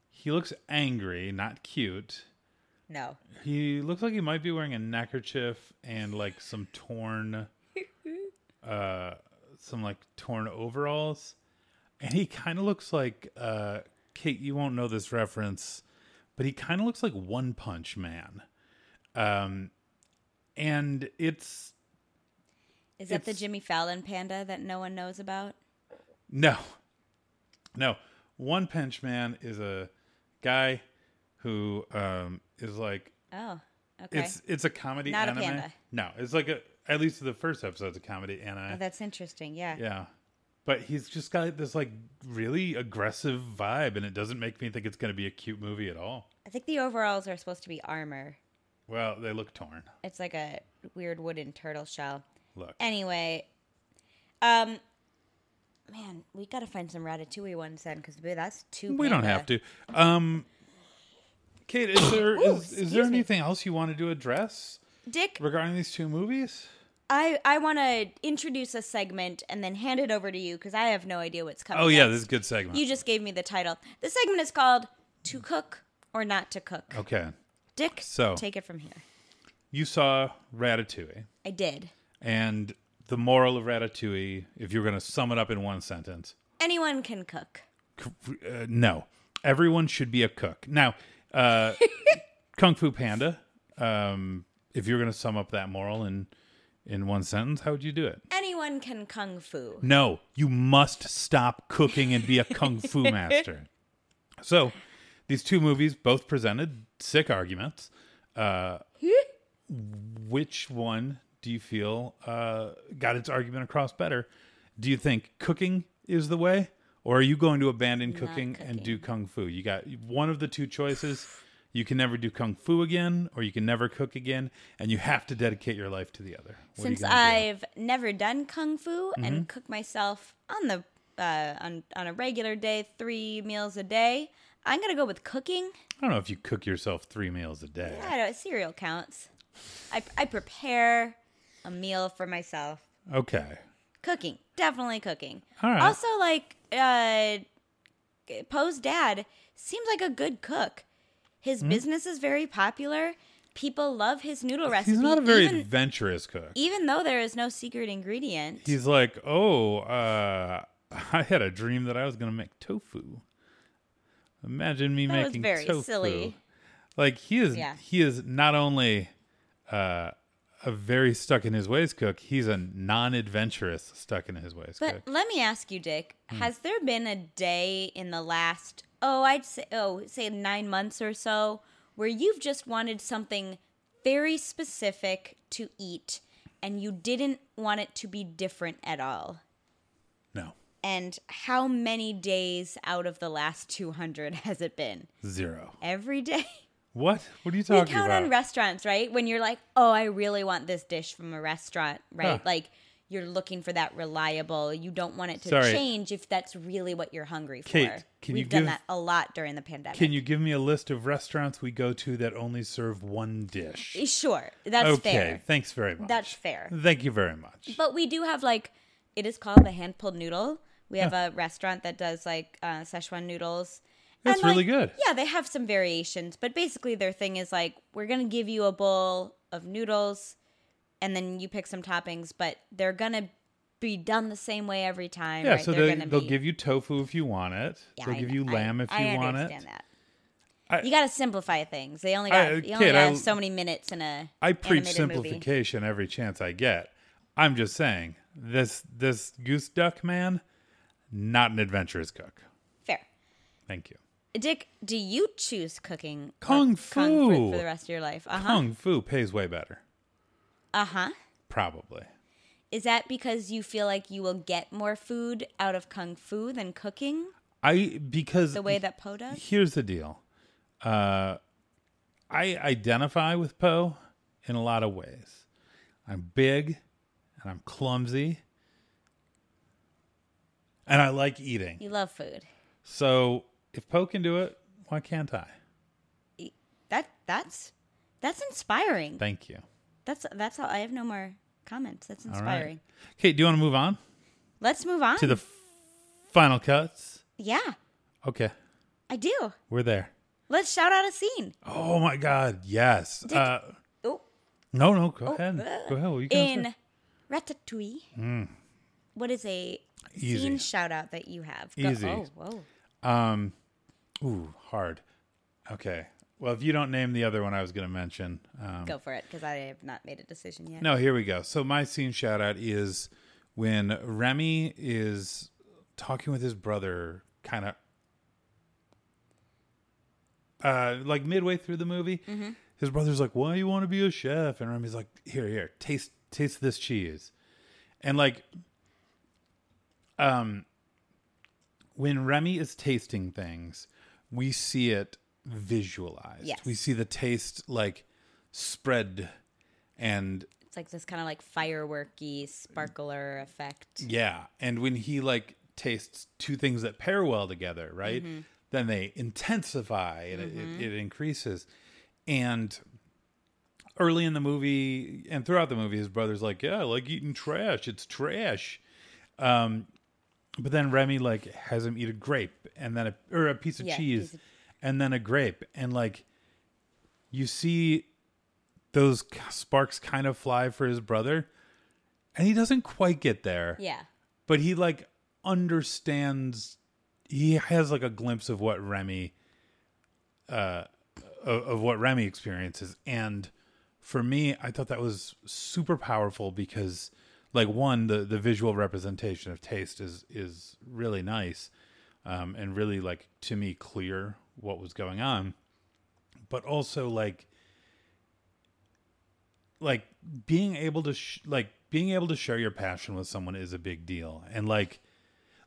he looks angry, not cute. No. He looks like he might be wearing a neckerchief and like some torn uh some like torn overalls. And he kind of looks like uh Kate, you won't know this reference, but he kind of looks like One Punch Man. Um and it's Is that the Jimmy Fallon panda that no one knows about? No. No. One Punch Man is a guy who um is like Oh, okay. It's it's a comedy Not a anime. panda. No, it's like a at least the first episode's a comedy anime. oh, that's interesting. Yeah. yeah. But he's just got this like really aggressive vibe and it doesn't make me think it's going to be a cute movie at all. I think the overalls are supposed to be armor. Well, they look torn. It's like a weird wooden turtle shell. Look. Anyway, um, man, we gotta find some Ratatouille ones then, because that's too. we don't have to. Um Kate, is there Ooh, is, is excuse there me. anything else you wanted to address Dick, regarding these two movies? I I want to introduce a segment and then hand it over to you because I have no idea what's coming. Oh yeah, next. this is a good segment. You just gave me the title. The segment is called "To Cook or Not to Cook." okay. Dick, So- take it from here. You saw Ratatouille. I did. And the moral of Ratatouille, if you're going to sum it up in one sentence, Anyone can cook. uh, no, everyone should be a cook. Now, uh, Kung Fu Panda, um, if you're going to sum up that moral in in one sentence, how would you do it? Anyone can kung fu. No, you must stop cooking and be a kung fu master. So, these two movies both presented sick arguments. Uh, which one do you feel uh, got its argument across better? Do you think cooking is the way, or are you going to abandon cooking, and do kung fu? You got one of the two choices. You can never do kung fu again, or you can never cook again, and you have to dedicate your life to the other. What Since gonna do? Mm-hmm. I've never done kung fu and cook myself on the uh, on on a regular day, three meals a day, I'm gonna go with cooking. I don't know if you cook yourself three meals a day. I don't. Cereal counts. I I prepare a meal for myself. Okay. Cooking, definitely cooking. All right. Also, like uh, Po's dad seems like a good cook. His business is very popular. People love his noodle recipe. He's not a very even, adventurous cook. even though there is no secret ingredient. He's like, oh, uh, I had a dream that I was going to make tofu. Imagine me That was making very tofu. silly. Like he is, Yeah. he is not only uh, a very stuck in his ways cook. He's a non-adventurous stuck in his ways But cook. let me ask you, Dick, Hmm. has there been a day in the last oh, I'd say oh, say 9 months or so where you've just wanted something very specific to eat and you didn't want it to be different at all? No, And how many days out of the last 200 has it been? zero. Every day? What? What are you talking We talking count about? on restaurants, right? When you're like, "Oh, I really want this dish from a restaurant," right? Huh. Like you're looking for that reliable. You don't want it to Sorry. change if that's really what you're hungry for. Kate, can We've you done give- that a lot during the pandemic. Can you give me a list of restaurants we go to that only serve one dish? Sure, that's fair. okay, fair. thanks very much. That's fair. Thank you very much. But we do have like it is called the hand pulled noodle. We have a restaurant that does like uh, Szechuan noodles. That's like, really good. Yeah, they have some variations, but basically their thing is like we're gonna give you a bowl of noodles, and then you pick some toppings, but they're gonna be done the same way every time. Yeah, right? so they're they, they'll be, give you tofu if you want it. Yeah, they'll I give know. you I- lamb if I you want it. understand that. I- you got to simplify things. They only I- got you kid, only I- have so many minutes in a I preach animated movie. simplification every chance I get. I'm just saying this this goose duck man, not an adventurous cook. Fair. Thank you. Dick, do you choose cooking or Kung fu. for the rest of your life? Uh huh. Kung fu pays way better, Uh huh. probably. Is that because you feel like you will get more food out of kung fu than cooking I because the way that Po does? here's the deal. Uh, I identify with Po in a lot of ways. I'm big and I'm clumsy. And I like eating. You love food. So if Po can do it, why can't I? That that's that's inspiring. Thank you. That's that's all. I have no more comments. That's All right. inspiring. Okay, do you want to move on Let's move on. to the f- final cuts? yeah, Okay, I do. we're there. Let's shout out a scene. Oh my God, yes. Uh, Oh, no, no, go Oh, ahead. uh, Go ahead. You in say? Ratatouille. What is a Mm. Easy. scene shout out that you have? Go- Easy. Oh, whoa. Um, ooh, hard. Okay. Well, if you don't name the other one I was going to mention, um, Go for it because I have not made a decision yet. no, here we go. So my scene shout out is when Remy is talking with his brother, kind of uh, like midway through the movie. His brother's like, "Why do you want to be a chef?" And Remy's like, "Here, here, taste, taste this cheese," and like, um, when Remy is tasting things, we see it visualized. Yes. We see the taste like spread and It's like this kind of like fireworky sparkler effect. yeah, and when he like tastes two things that pair well together, right? Then they intensify and it, it, it increases. And early in the movie and throughout the movie, his brother's like, "Yeah, I like eating trash. It's trash." Um, but then Remy like has him eat a grape and then a or a piece of Yeah, cheese piece of- and then a grape, and like you see those sparks kind of fly for his brother, and he doesn't quite get there. Yeah. but he like understands he has like a glimpse of what Remy uh of, of what Remy experiences. And for me I thought that was super powerful because like one the the visual representation of taste is is really nice um and really like to me clear what was going on. But also like like being able to sh- like being able to share your passion with someone is a big deal. And like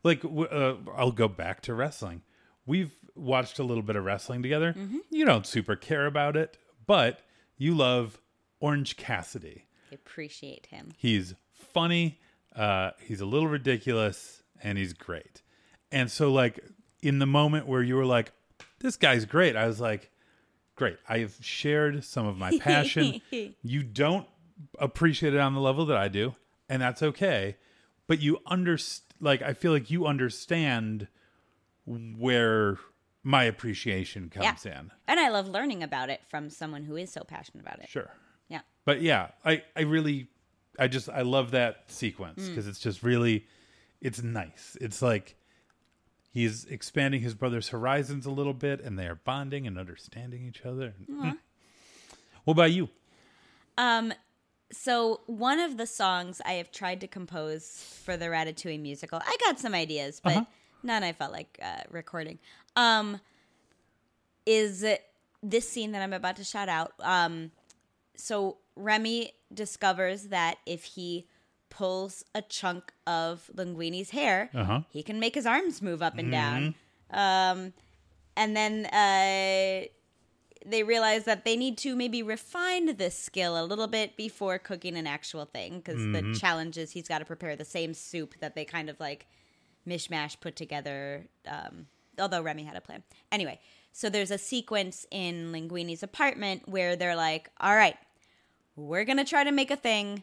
like uh, i'll go back to wrestling. We've watched a little bit of wrestling together. You don't super care about it but you love orange cassidy. I appreciate him. he's funny uh he's a little ridiculous and he's great. And so like in the moment where you were like this guy's great i was like great i've shared some of my passion. You don't appreciate it on the level that i do and that's okay but you underst like i feel like you understand where my appreciation comes in. And I love learning about it from someone who is so passionate about it. sure. Yeah. but yeah i i really i just i love that sequence because it's just really it's nice it's like he's expanding his brother's horizons a little bit and they are bonding and understanding each other Mm. what about you Um, so one of the songs I have tried to compose for the Ratatouille musical, I got some ideas, but Uh-huh. none I felt like uh, recording. Um, is this scene that I'm about to shout out? Um, so Remy discovers that if he pulls a chunk of Linguini's hair, Uh-huh. he can make his arms move up and down. Um, and then uh, they realize that they need to maybe refine this skill a little bit before cooking an actual thing because the challenge is he's got to prepare the same soup that they kind of like mishmash put together. Um, although Remy had a plan. Anyway, so there's a sequence in Linguini's apartment where they're like, all right, we're going to try to make a thing.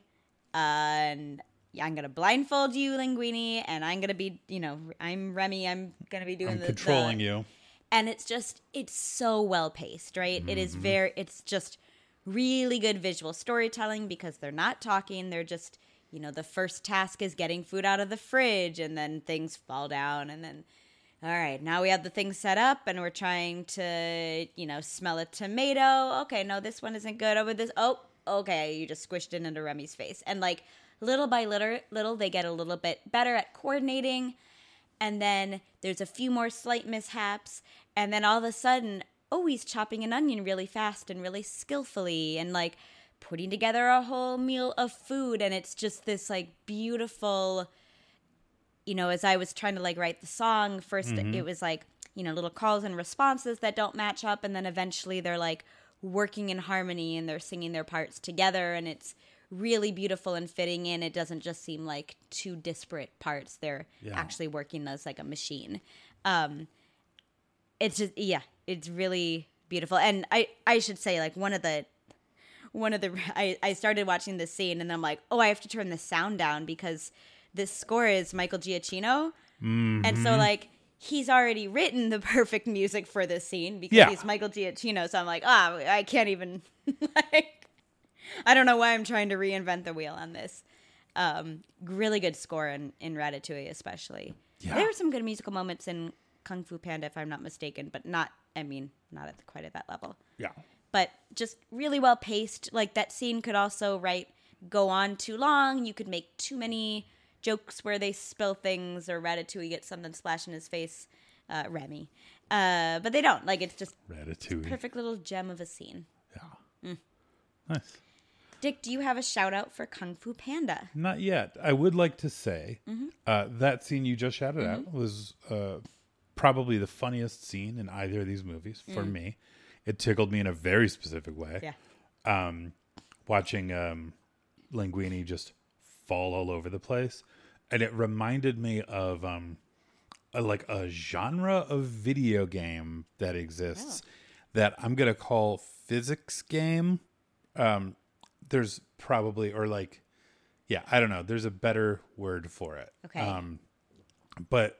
and I'm going to blindfold you, Linguini, and I'm going to be, you know, I'm Remy. I'm going to be doing i'm the, controlling the, you and it's just it's so well paced right it is mm-hmm. very it's just really good visual storytelling because they're not talking they're just you know the first task is getting food out of the fridge and then things fall down and then all right now we have the thing set up and we're trying to you know smell a tomato okay no this one isn't good oh, over this oh okay you just squished it into remy's face. And like little by little little they get a little bit better at coordinating. And then there's a few more slight mishaps. And then all of a sudden oh he's chopping an onion really fast and really skillfully and like putting together a whole meal of food. And it's just this like beautiful you know as i was trying to like write the song 1st it mm-hmm. was like you know little calls and responses that don't match up. And then eventually they're like working in harmony and they're singing their parts together and it's really beautiful and fitting in. It doesn't just seem like two disparate parts. They're Yeah. actually working as like a machine. Um it's just yeah it's really beautiful. And i i should say like one of the one of the I, I started watching this scene and I'm like, oh, I have to turn the sound down because this score is Michael Giacchino, and Mm-hmm. so like he's already written the perfect music for this scene because Yeah. he's Michael Giacchino. So I'm like, ah, I can't even like, I don't know why I'm trying to reinvent the wheel on this. Um, really good score in in Ratatouille, especially. Yeah. There were some good musical moments in Kung Fu Panda, if I'm not mistaken, but not. I mean, not at quite at that level Yeah. but just really well paced. Like that scene could also right go on too long. You could make too many jokes where they spill things or Ratatouille gets something splashed in his face. Uh, Remy, uh, but they don't. Like it's just Ratatouille. perfect little gem of a scene. Yeah. Nice. Dick, do you have a shout out for Kung Fu Panda? Not yet. I would like to say Mm-hmm. uh, that scene you just shouted out was uh, probably the funniest scene in either of these movies for me. It tickled me in a very specific way. Mm. Yeah. Um, watching um, Linguini just fall all over the place, and it reminded me of um, a, like a genre of video game that exists that I'm gonna call physics game. Um, there's probably or like yeah i don't know. There's a better word for it. Okay. um but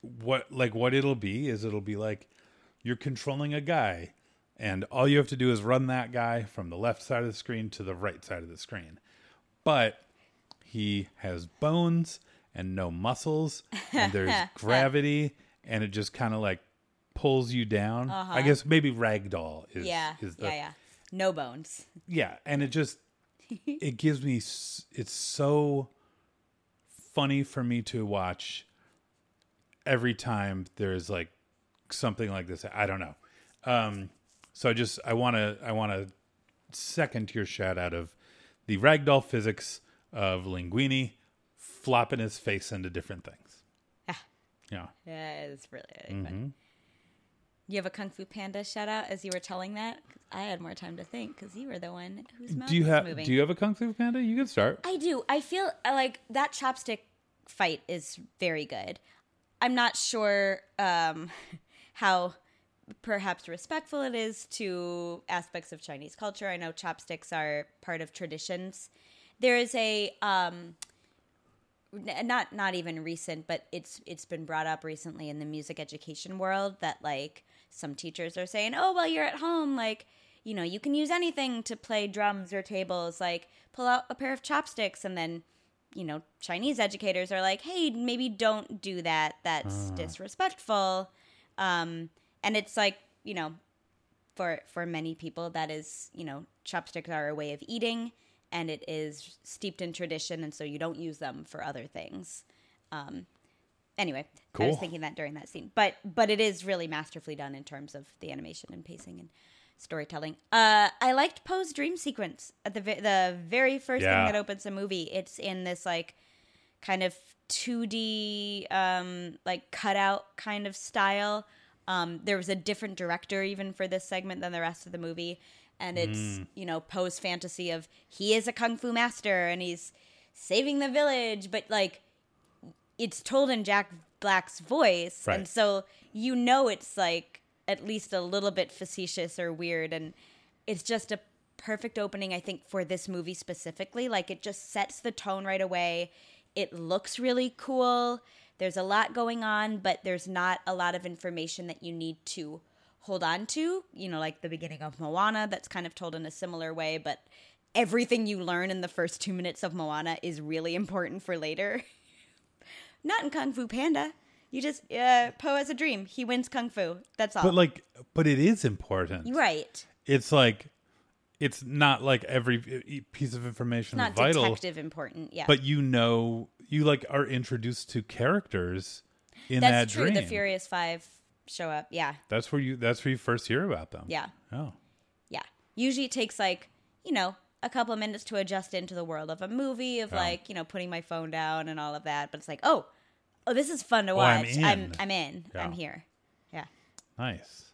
what like what it'll be is it'll be like you're controlling a guy and all you have to do is run that guy from the left side of the screen to the right side of the screen. But he has bones and no muscles and there's gravity and it just kind of like pulls you down i guess maybe ragdoll is Uh-huh. Yeah. is the yeah. Yeah. No bones. yeah and it just it gives me it's so funny for me to watch every time there's like something like this i don't know um so i just i want to i want to second your shout out of the ragdoll physics of linguini flopping his face into different things Ah. yeah Yeah, it's really, really fun. You have a Kung Fu Panda shout out as you were telling that. I had more time to think because you were the one whose mouth do you have moving. do you have a kung fu panda you can start I do. I feel uh, like that chopstick fight is very good. I'm not sure um, how perhaps respectful it is to aspects of Chinese culture. I know chopsticks are part of traditions. There is a um, not not even recent, but it's it's been brought up recently in the music education world that like some teachers are saying, "Oh, well, you're at home, like." You know, you can use anything to play drums or tables. Like, pull out a pair of chopsticks, and then, you know, Chinese educators are like, "Hey, maybe don't do that. That's disrespectful." Um, and it's like, you know, for for many people that is you know chopsticks are a way of eating and it is steeped in tradition and so you don't use them for other things. Um anyway i was thinking that during that scene. But but it is really masterfully done in terms of the animation and pacing and storytelling. Uh i liked po's dream sequence at the the very first Yeah. thing that opens the movie. It's in this like kind of 2D um like cutout kind of style. Um there was a different director even for this segment than the rest of the movie and it's, hmm. you know, Po's fantasy of he is a kung fu master and he's saving the village, but like it's told in Jack Black's voice. Right. and so you know it's like at least a little bit facetious or weird and it's just a perfect opening i think for this movie specifically. Like it just sets the tone right away. It looks really cool. There's a lot going on but there's not a lot of information that you need to hold on to you know like the beginning of moana that's kind of told in a similar way but everything you learn in the first two minutes of moana is really important for later. Not in kung fu panda. You just uh po has a dream. He wins kung fu. That's all. But like but it is important. Right. It's like it's not like every piece of information not is vital detective important yeah. but you know you like are introduced to characters in that's that true dream. The furious five show up yeah that's where you that's where you first hear about them yeah oh yeah usually it takes like you know a couple of minutes to adjust into the world of a movie of Yeah. like you know putting my phone down and all of that. But it's like oh, oh this is fun to Oh, I'm watch. I'm in. I'm in. Yeah. I'm here. Yeah. Nice.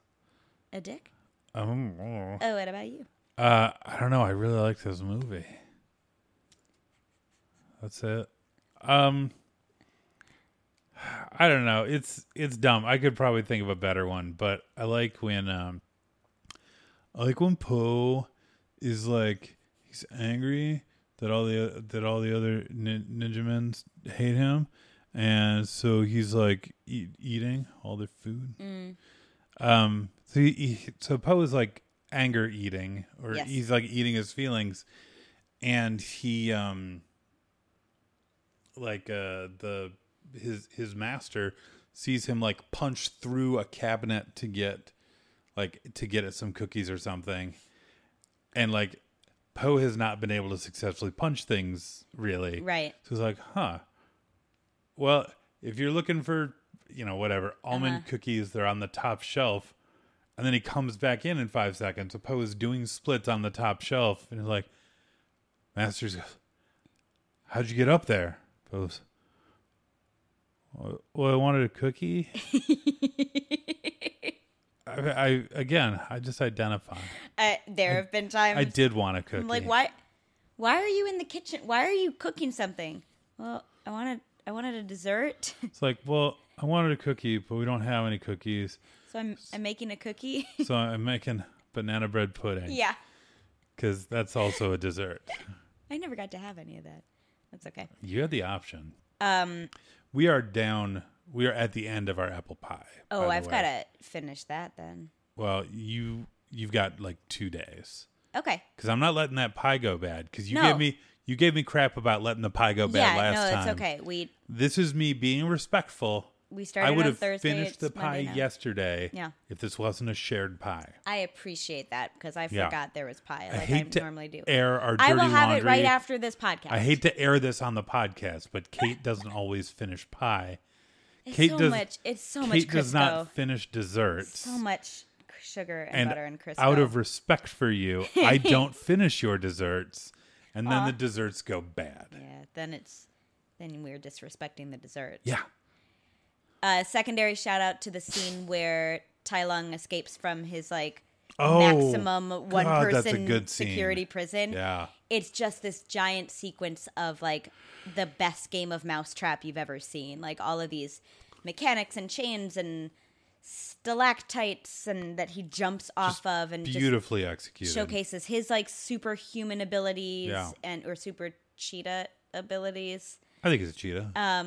A dick. Um, oh. Oh, what about you? Uh, I don't know. I really like this movie. That's it. Um, I don't know. It's it's dumb. I could probably think of a better one, but I like when um, I like when Po is like he's angry that all the that all the other nin- ninja men hate him, and so he's like eat, eating all their food. Mm. Um, so he, he so Po is like anger eating, or Yes. he's like eating his feelings, and he um, like uh the his his master sees him like punch through a cabinet to get like to get at some cookies or something, and like Po has not been able to successfully punch things really, Right. so it's like, huh. Well, if you're looking for, you know, whatever, almond Uh-huh. cookies, they're on the top shelf. And then he comes back in in five seconds. So Po is doing splits on the top shelf. And he's like, Masters goes, How'd you get up there? Po goes, "Well, I wanted a cookie. I, I, again, I just identify. Uh, there have been times I did want a cookie. I'm like, why? Why are you in the kitchen? Why are you cooking something? Well, I wanted I wanted a dessert, It's like, well, I wanted a cookie, but we don't have any cookies. so I'm I'm making a cookie. So I'm making banana bread pudding. yeah, Because that's also a dessert. I never got to have any of that. That's okay. You had the option. Um. We are down. We are at the end of our apple pie. Oh, I've got to finish that then. Well, you you've got like two days. Okay. Because I'm not letting that pie go bad. Because you No. gave me you gave me crap about letting the pie go bad yeah. last No, time. it's okay. We This is me being respectful. We started. I would on have Thursday. finished the pie yesterday. Yeah. If this wasn't a shared pie. I appreciate that because I Yeah. forgot there was pie I like I, hate to normally do. air our dirty I will have laundry. it right after this podcast. I hate to air this on the podcast, but Kate doesn't always finish pie. it's Kate so does- much. It's so Kate much does not finish desserts. so much sugar and, and butter and Crisco. out of respect for you, I don't finish your desserts, and then the desserts go bad. yeah, then it's then we're disrespecting the dessert. Yeah, Uh, secondary shout out to the scene where Tai Lung escapes from his like Oh, maximum one God, a person security prison. yeah. It's just this giant sequence of like the best game of mousetrap you've ever seen. Like all of these mechanics and chains and stalactites and that he jumps off of and just Beautifully executed. showcases his like superhuman abilities Yeah. and or super cheetah abilities I think it's a cheetah. Uh,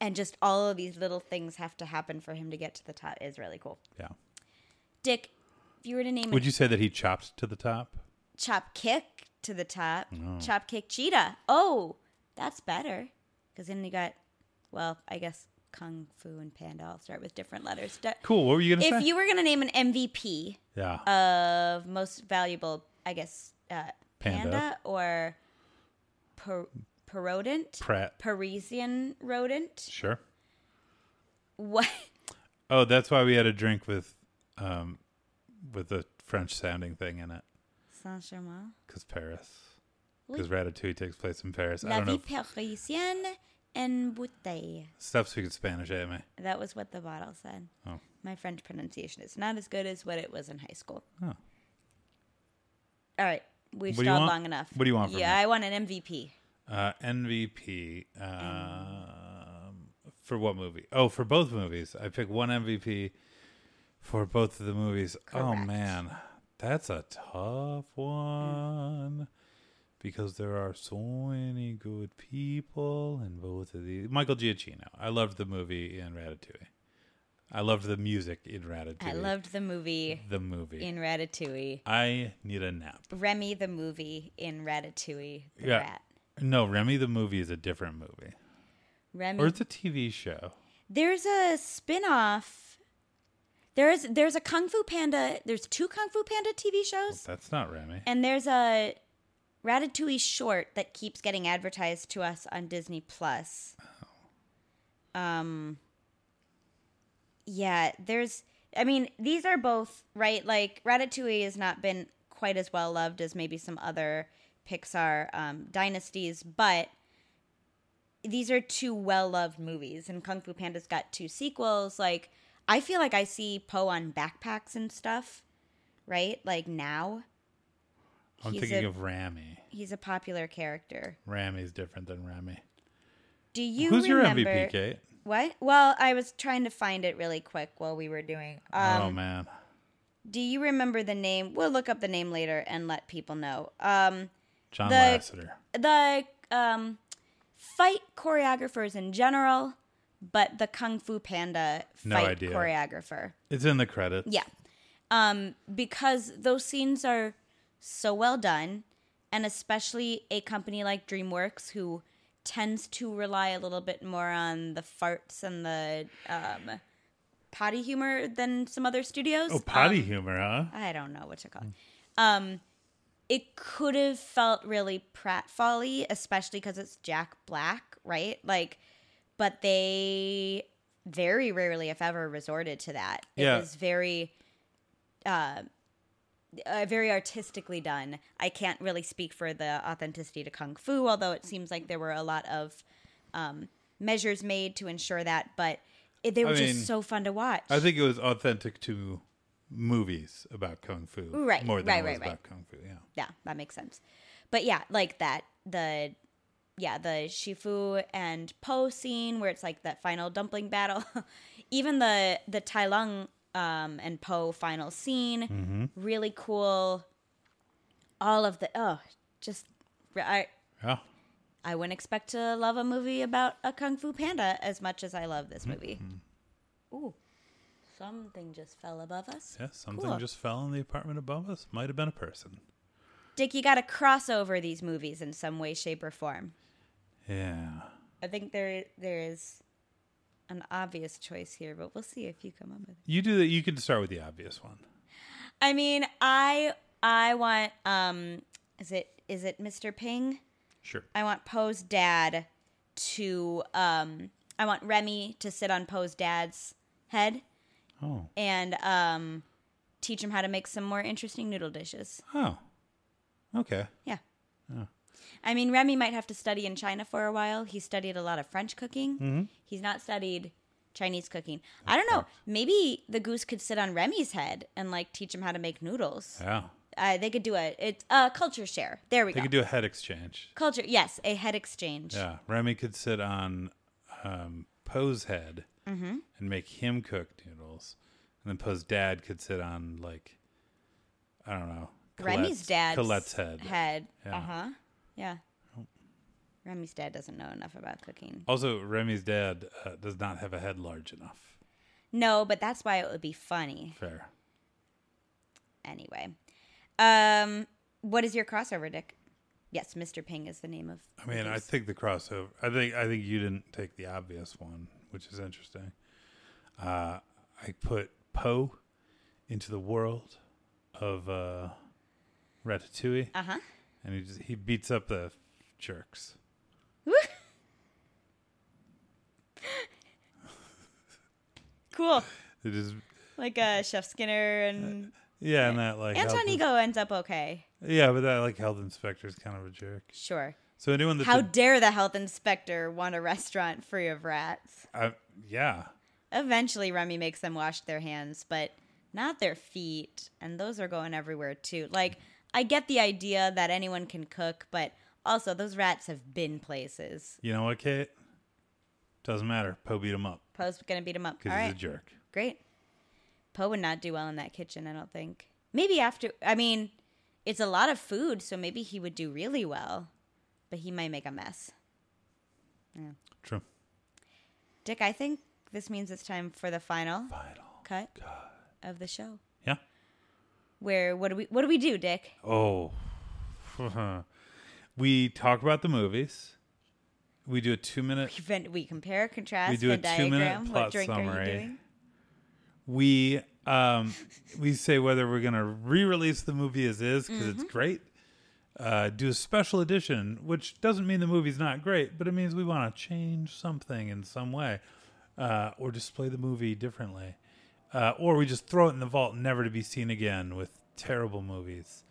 and just all of these little things have to happen for him to get to the top is really cool yeah. dick if you were to name Would a you say that he chopped to the top? chop kick to the top Oh. chop kick cheetah oh that's better because then you got well i guess kung fu and panda all start with different letters Cool. What were you gonna if say? you were going to name an mvp yeah. of most valuable i guess uh, panda, Panda. or per- Pratt. parisian rodent Sure. what Oh, that's why we had a drink with, um, with a French sounding thing in it. Saint-Germain. Because Paris. Oui. Because Ratatouille takes place in Paris. I don't know. vie If, parisienne en bouteille. stop speaking Spanish, Amy. That was what the bottle said. Oh. My French pronunciation is not as good as what it was in high school. Oh. All right. We've stalled long enough. What do you want Yeah, me? I want an MVP. Uh, MVP. Um, for what movie? Oh, for both movies. I picked one MVP for both of the movies. Oh man, that's a tough one because there are so many good people in both of these. Michael Giacchino. I loved the movie in Ratatouille. I loved the music in Ratatouille. I loved the movie the movie. in Ratatouille. I need a nap. Remy the movie in Ratatouille. The Yeah. rat. No, Remy the movie is a different movie. Remy. Or it's a TV show. There's a spin-off. There's there's a Kung Fu Panda. There's two Kung Fu Panda TV shows. That's not Remy. And there's a Ratatouille short that keeps getting advertised to us on Disney Plus. Um yeah, there's I mean, these are both, right? Like Ratatouille has not been quite as well loved as maybe some other Pixar um, dynasties, but these are two well loved movies, and Kung Fu Panda's got two sequels. Like, I feel like I see Po on backpacks and stuff, right? Like now, I'm He's thinking a- of Rami. he's a popular character. Rami's different than Rami. Do you Who's remember your MVP, Kate? what? Well, I was trying to find it really quick while we were doing. Um, oh man, Do you remember the name? We'll look up the name later and let people know. Um, John the- Lasseter. the um, fight choreographers in general, but the Kung Fu Panda No fight idea. choreographer. It's in the credits. Yeah. Um, because those scenes are so well done, and especially a company like DreamWorks who tends to rely a little bit more on the farts and the um, potty humor than some other studios. Oh, potty Um, humor, huh? I don't know what to call it. Um, it could have felt really pratfally, especially because it's Jack Black, right? Like, but they very rarely, if ever, resorted to that. It Yeah. was very, uh, uh, very artistically done. I can't really speak for the authenticity to kung fu, although it seems like there were a lot of um, measures made to ensure that. But it, they were I just so fun to watch. I think it was authentic to movies about kung fu, Right, More than right, it was right, about kung fu. Yeah. yeah, that makes sense. But yeah, like that the yeah, the Shifu and Po scene where it's like that final dumpling battle. Even the the Tai Lung um and Po final scene, Mm-hmm. really cool. All of the oh, just I Yeah. I wouldn't expect to love a movie about a kung fu panda as much as I love this movie. Mm-hmm. Ooh. Something just fell above us. Yeah. Something Cool. just fell in the apartment above us. Might have been a person. Dick, you got to cross over these movies in some way, shape, or form. Yeah. I think there there is an obvious choice here, but we'll see if you come up with it. You do that. You can start with the obvious one. I mean, I I want um is it is it Mr. Ping? Sure. I want Po's dad to um I want Remy to sit on Po's dad's head Oh. and um teach him how to make some more interesting noodle dishes. Oh. Okay. Yeah. Oh. I mean, Remy might have to study in China for a while. He studied a lot of French cooking. Mm-hmm. He's not studied Chinese cooking. I don't know. Maybe the goose could sit on Remy's head and like teach him how to make noodles. Yeah. Uh, they could do a it's a culture share. There we They go. They could do a head exchange. culture. Yes, a head exchange. Yeah. Remy could sit on um, Po's head Mm-hmm. and make him cook noodles, and then Po's dad could sit on like I don't know. Remy's dad's Colette's head. Head. Yeah. Uh huh. Yeah. Remy's dad doesn't know enough about cooking. Also, Remy's dad uh, does not have a head large enough. No, but that's why it would be funny. Fair. Anyway, um, what is your crossover, Dick? Yes, Mr. Ping is the name of. I mean, I think the crossover. I think I think you didn't take the obvious one, which is interesting. Uh, I put Po into the world of uh, Ratatouille, Uh huh. and he just, he beats up the jerks. Cool. It is Like uh, Chef Skinner and yeah, and that like Anton Ego ends up okay. Yeah, but that like health inspector is kind of a jerk. Sure. So anyone that's How dare the health inspector want a restaurant free of rats? uh, yeah, Eventually, Remy makes them wash their hands, but not their feet, and those are going everywhere too. Like, I get the idea that anyone can cook, but also those rats have been places. you know what, Kate? Doesn't matter. Po beat him up Po's gonna beat him up. because he's right, a jerk. great. Po would not do well in that kitchen, I don't think. Maybe after, I mean, it's a lot of food, so maybe he would do really well, but he might make a mess. Yeah. True. Dick, I think this means it's time for the final Final. cut of the show. Yeah. Where what do we what do we do, Dick? Oh. we talk about the movies. We do a two minute. We, we compare, contrast, We do a Venn two-minute plot summary. We um we say whether we're gonna re-release the movie as is because Mm-hmm. it's great. Uh, do a special edition, which doesn't mean the movie's not great, but it means we want to change something in some way, uh, or display the movie differently, uh, or we just throw it in the vault, never to be seen again, with terrible movies.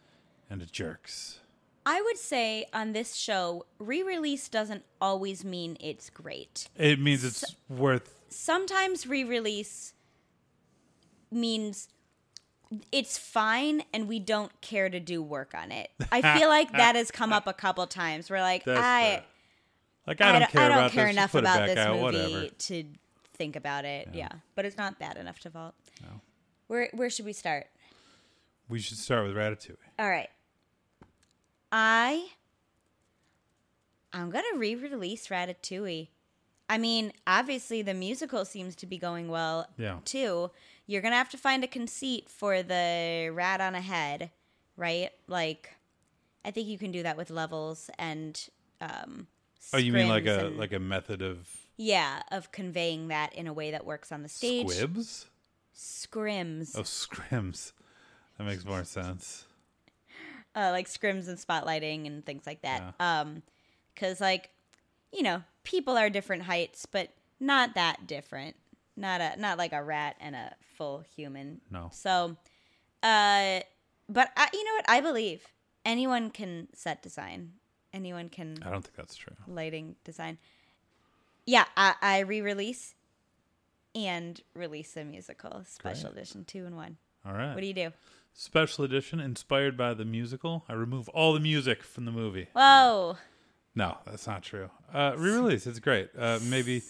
and jerks. I would say on this show, re-release doesn't always mean it's great. It means it's worth. Sometimes re-release means it's fine and we don't care to do work on it. I feel like that has come up a couple times. We're like, That's I, fair. Like I don't, care I don't about care this. enough Just put it about this out, movie Whatever. to think about it. Yeah. but it's not bad enough to vault. No. Where where should we start? We should start with Ratatouille. All right. I I'm going to re-release Ratatouille. I mean, obviously the musical seems to be going well Yeah. too. You're going to have to find a conceit for the rat on a head, right? Like I think you can do that with levels and um Oh, you mean like a and- like a method of yeah, of conveying that in a way that works on the stage. squibs? Scrims. Oh, scrims. That makes more sense. uh, like scrims and spotlighting and things like that. Um, because like, you know, people are different heights, but not that different. Not a not like a rat and a full human. No. So, uh, but I, you know what? I believe anyone can set design. Anyone can I don't think that's true. lighting design. Yeah, I, I re-release and release a musical special Great. edition two and one. All right. What do you do? Special edition inspired by the musical. I remove all the music from the movie. Whoa! No, that's not true. Uh, re-release. It's great. Uh, maybe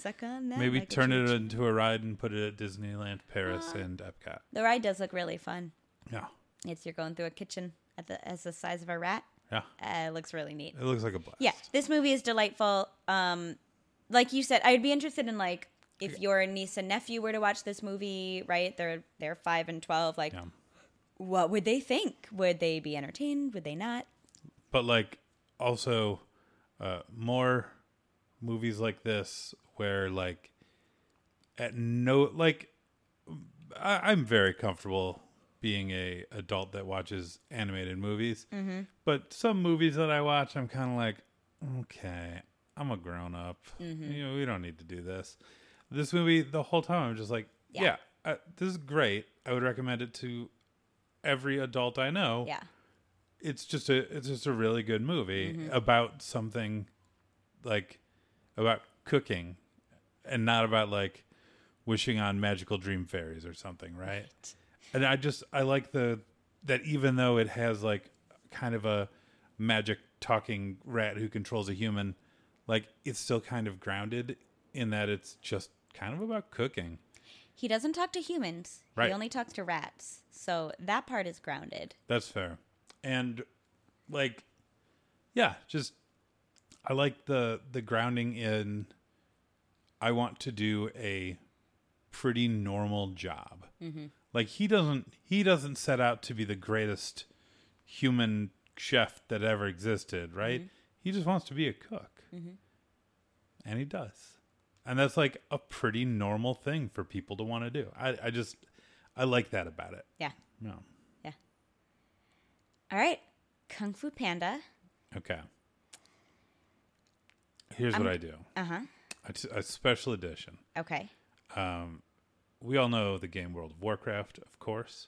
maybe turn it into a ride and put it at Disneyland Paris and Epcot. The ride does look really fun. Yeah. It's you're going through a kitchen at the as the size of a rat. Yeah. Uh, it looks really neat. It looks like a blast. Yeah, this movie is delightful. Um, like you said, I'd be interested in like if your niece and nephew were to watch this movie, right? They're they're five and twelve. Like, Yeah. what would they think? Would they be entertained? Would they not? but like also uh, more movies like this where like at no like I, I'm very comfortable being a adult that watches animated movies, mm-hmm. but some movies that I watch, I'm kind of like, okay, I'm a grown up. You know, we don't need to do this. This movie, the whole time, I'm just like, Yeah. yeah, uh, this is great. I would recommend it to every adult I know Yeah, it's just a it's just a really good movie Mm-hmm. about something like about cooking and not about like wishing on magical dream fairies or something right and i just i like the that even though it has like kind of a magic talking rat who controls a human like it's still kind of grounded in that it's just kind of about cooking he doesn't talk to humans. Right. He only talks to rats. So that part is grounded. That's fair. And like yeah, just I like the the grounding in I want to do a pretty normal job. Mm-hmm. Like he doesn't he doesn't set out to be the greatest human chef that ever existed, right? Mm-hmm. He just wants to be a cook. Mm-hmm. And he does. And that's like a pretty normal thing for people to want to do. I, I just I like that about it. Yeah. No. All right. Kung Fu Panda. Okay. Here's what I do. Uh huh. A special edition. Okay. Um, We all know the game World of Warcraft, of course.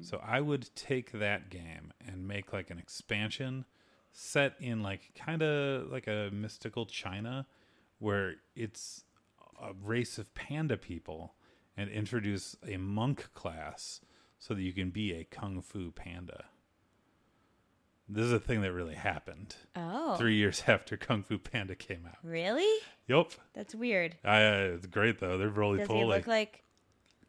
So I would take that game and make like an expansion set in like kind of like a mystical China where it's a race of panda people and introduce a monk class so that you can be a kung fu panda. This is a thing that really happened Oh. three years after Kung Fu Panda came out. Really? Yup. That's weird. I, uh, it's great though. They're roly Does he poly. look like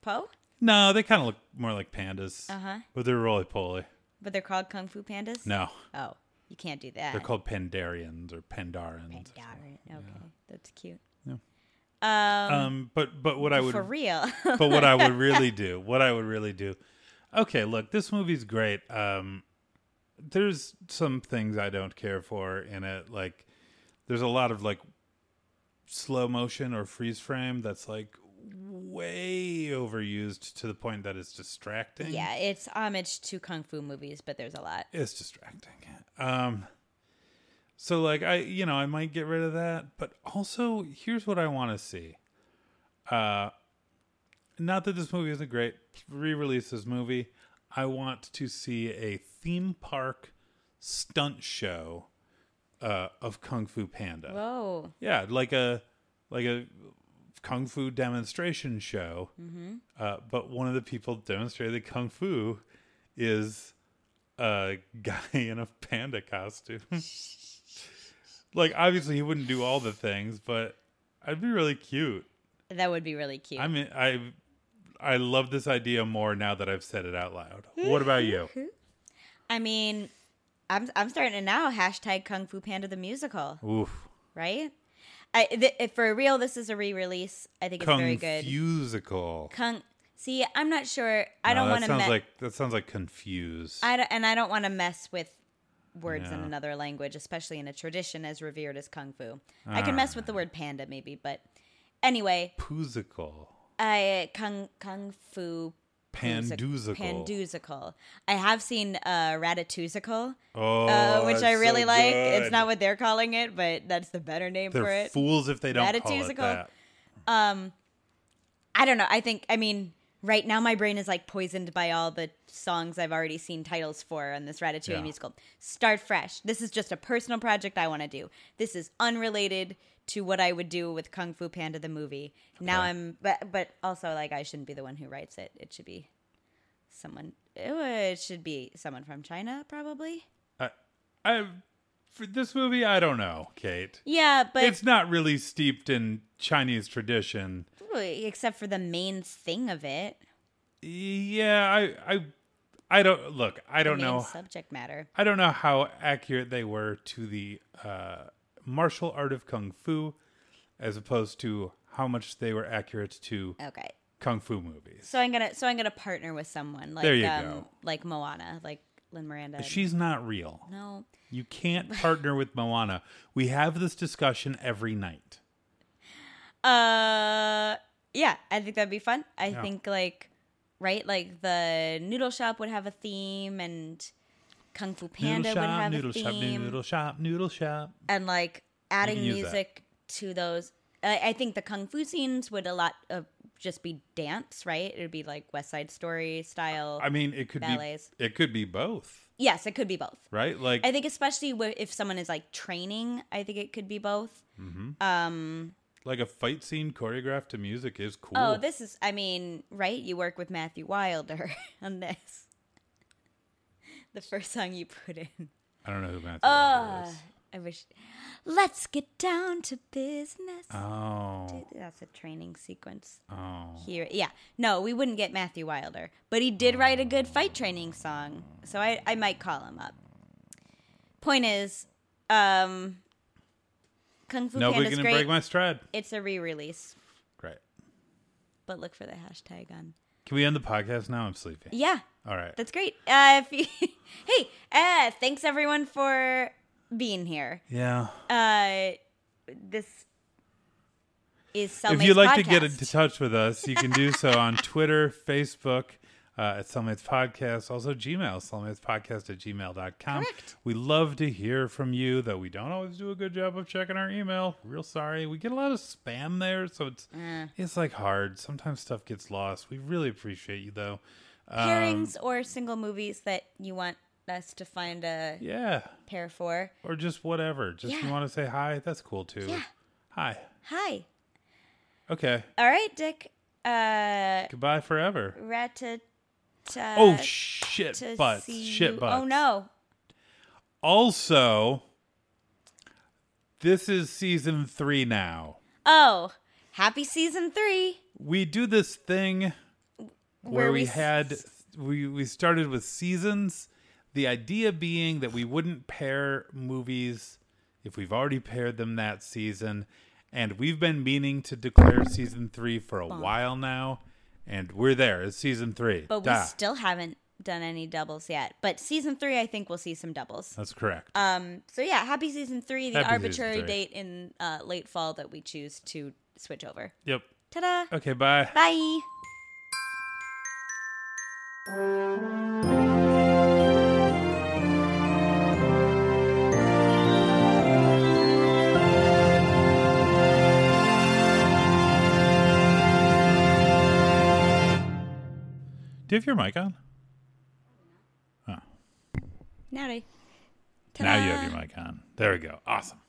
Po? no, they kind of look more like pandas. Uh huh. But they're roly poly. But they're called Kung Fu Pandas? No, Oh, you can't do that. they're called Pandarians or Pandarans. Pandaren. Okay, that's cute. Yeah. Um, Um, but but what I would for real. but what I would really do, what I would really do. Okay, look, this movie's great. Um, there's some things I don't care for in it. Like, there's a lot of like slow motion or freeze frame that's like way overused to the point that it's distracting. yeah, it's homage to Kung Fu movies, but there's a lot. it's distracting. Um so like I you know, I might get rid of that, but also here's what I want to see. Uh not that this movie isn't great, re-release this movie. I want to see a theme park stunt show uh, of Kung Fu Panda. Whoa. Yeah, like a like a kung fu demonstration show. Mm-hmm. Uh, but one of the people demonstrating kung fu is a guy in a panda costume. like obviously he wouldn't do all the things, but I'd be really cute. That would be really cute. I mean, I I love this idea more now that I've said it out loud. What about you? I mean, I'm I'm starting to now hashtag Kung Fu Panda the musical, Oof. right? I th- if for real, this is a re-release. I think it's very good. Musical. Kung. See, I'm not sure. I No, don't want to. sounds Me- like that sounds like confused. I don't, and I don't want to mess with words in another language, especially in a tradition as revered as kung fu. I can ah. mess with the word panda maybe, but anyway, Poosical. I kung kung fu Pandusical. Pandusical. I have seen uh, Ratatousical, Oh, uh, which I really so like. It's not what they're calling it, but that's the better name for They're it. fools if they don't call it that. I don't know. I think. I mean, right now my brain is like poisoned by all the songs I've already seen titles for on this Ratatouille Yeah. musical. Start fresh. This is just a personal project I want to do. This is unrelated to what I would do with Kung Fu Panda the movie. Now I'm, but but also like I shouldn't be the one who writes it. It should be someone. It should be someone from China, probably. I, I, for this movie, I don't know, Kate. Yeah, but it's not really steeped in Chinese tradition. except for the main thing of it, Yeah, I, I, I don't look. I don't know. subject matter. I don't know how accurate they were to the uh, martial art of kung fu, as opposed to how much they were accurate to Okay. kung fu movies. So I'm gonna so I'm gonna partner with someone like There you um go. like Moana, like Lin Miranda. She's not real. no. You can't partner with Moana. We have this discussion every night. Uh yeah, I think that'd be fun. I Yeah. think like right, like the noodle shop would have a theme and Kung Fu Panda noodle would shop, have noodle a shop, theme noodle shop, noodle shop. and like adding music to those. I, I think the kung fu scenes would a lot of just be dance, right? It would be like West Side Story style. I mean, it could Ballets. be it could be both, yes, it could be both. right? Like I think especially if someone is like training, I think it could be both. Um, like a fight scene choreographed to music is cool. Oh, this is, I mean, right? You work with Matthew Wilder on this. The first song you put in. I don't know who Matthew Uh, Wilder is. I wish. Let's get down to business. Oh, That's a training sequence oh. here. Yeah. No, we wouldn't get Matthew Wilder, but he did write a good fight training song. So I, I might call him up. Point is, um, Kung Fu Nobody Panda's can great. break my stride. it's a re-release, Great. but look for the hashtag on. Can we end the podcast now? I'm sleepy. Yeah, All right. That's great. Uh, if you, hey, uh, thanks everyone for being here. Yeah. Uh, this is Cellmates if you'd like to get Podcast. into touch with us, you can do so on Twitter, Facebook, uh, at Cellmates Podcast, also Gmail, cellmatespodcast at gmail.com. Correct. We love to hear from you, though we don't always do a good job of checking our email. Real sorry. We get a lot of spam there, so it's Eh. it's like hard. Sometimes stuff gets lost. We really appreciate you, though. Um, pairings or single movies that you want us to find a Yeah. pair for. Or just whatever. Just Yeah. you want to say hi? That's cool, too. Yeah. Hi. Hi. Okay. All right, Dick. Uh, Goodbye forever. Oh, shit butts. Shit butts. Oh no. Also, this is season three now. Oh, happy season three. We do this thing where, Where we, we had we we started with seasons. The idea being that we wouldn't pair movies if we've already paired them that season, and we've been meaning to declare season three for a while now, and we're there. It's season three. But we still haven't done any doubles yet. But season three, I think we'll see some doubles. That's correct. Um, so yeah, happy season three, the Happy arbitrary three. date in uh, late fall that we choose to switch over. yep. Ta-da! Okay. Bye. Bye. Do you have your mic on? Oh. Naughty. Now you have your mic on. There we go. Awesome.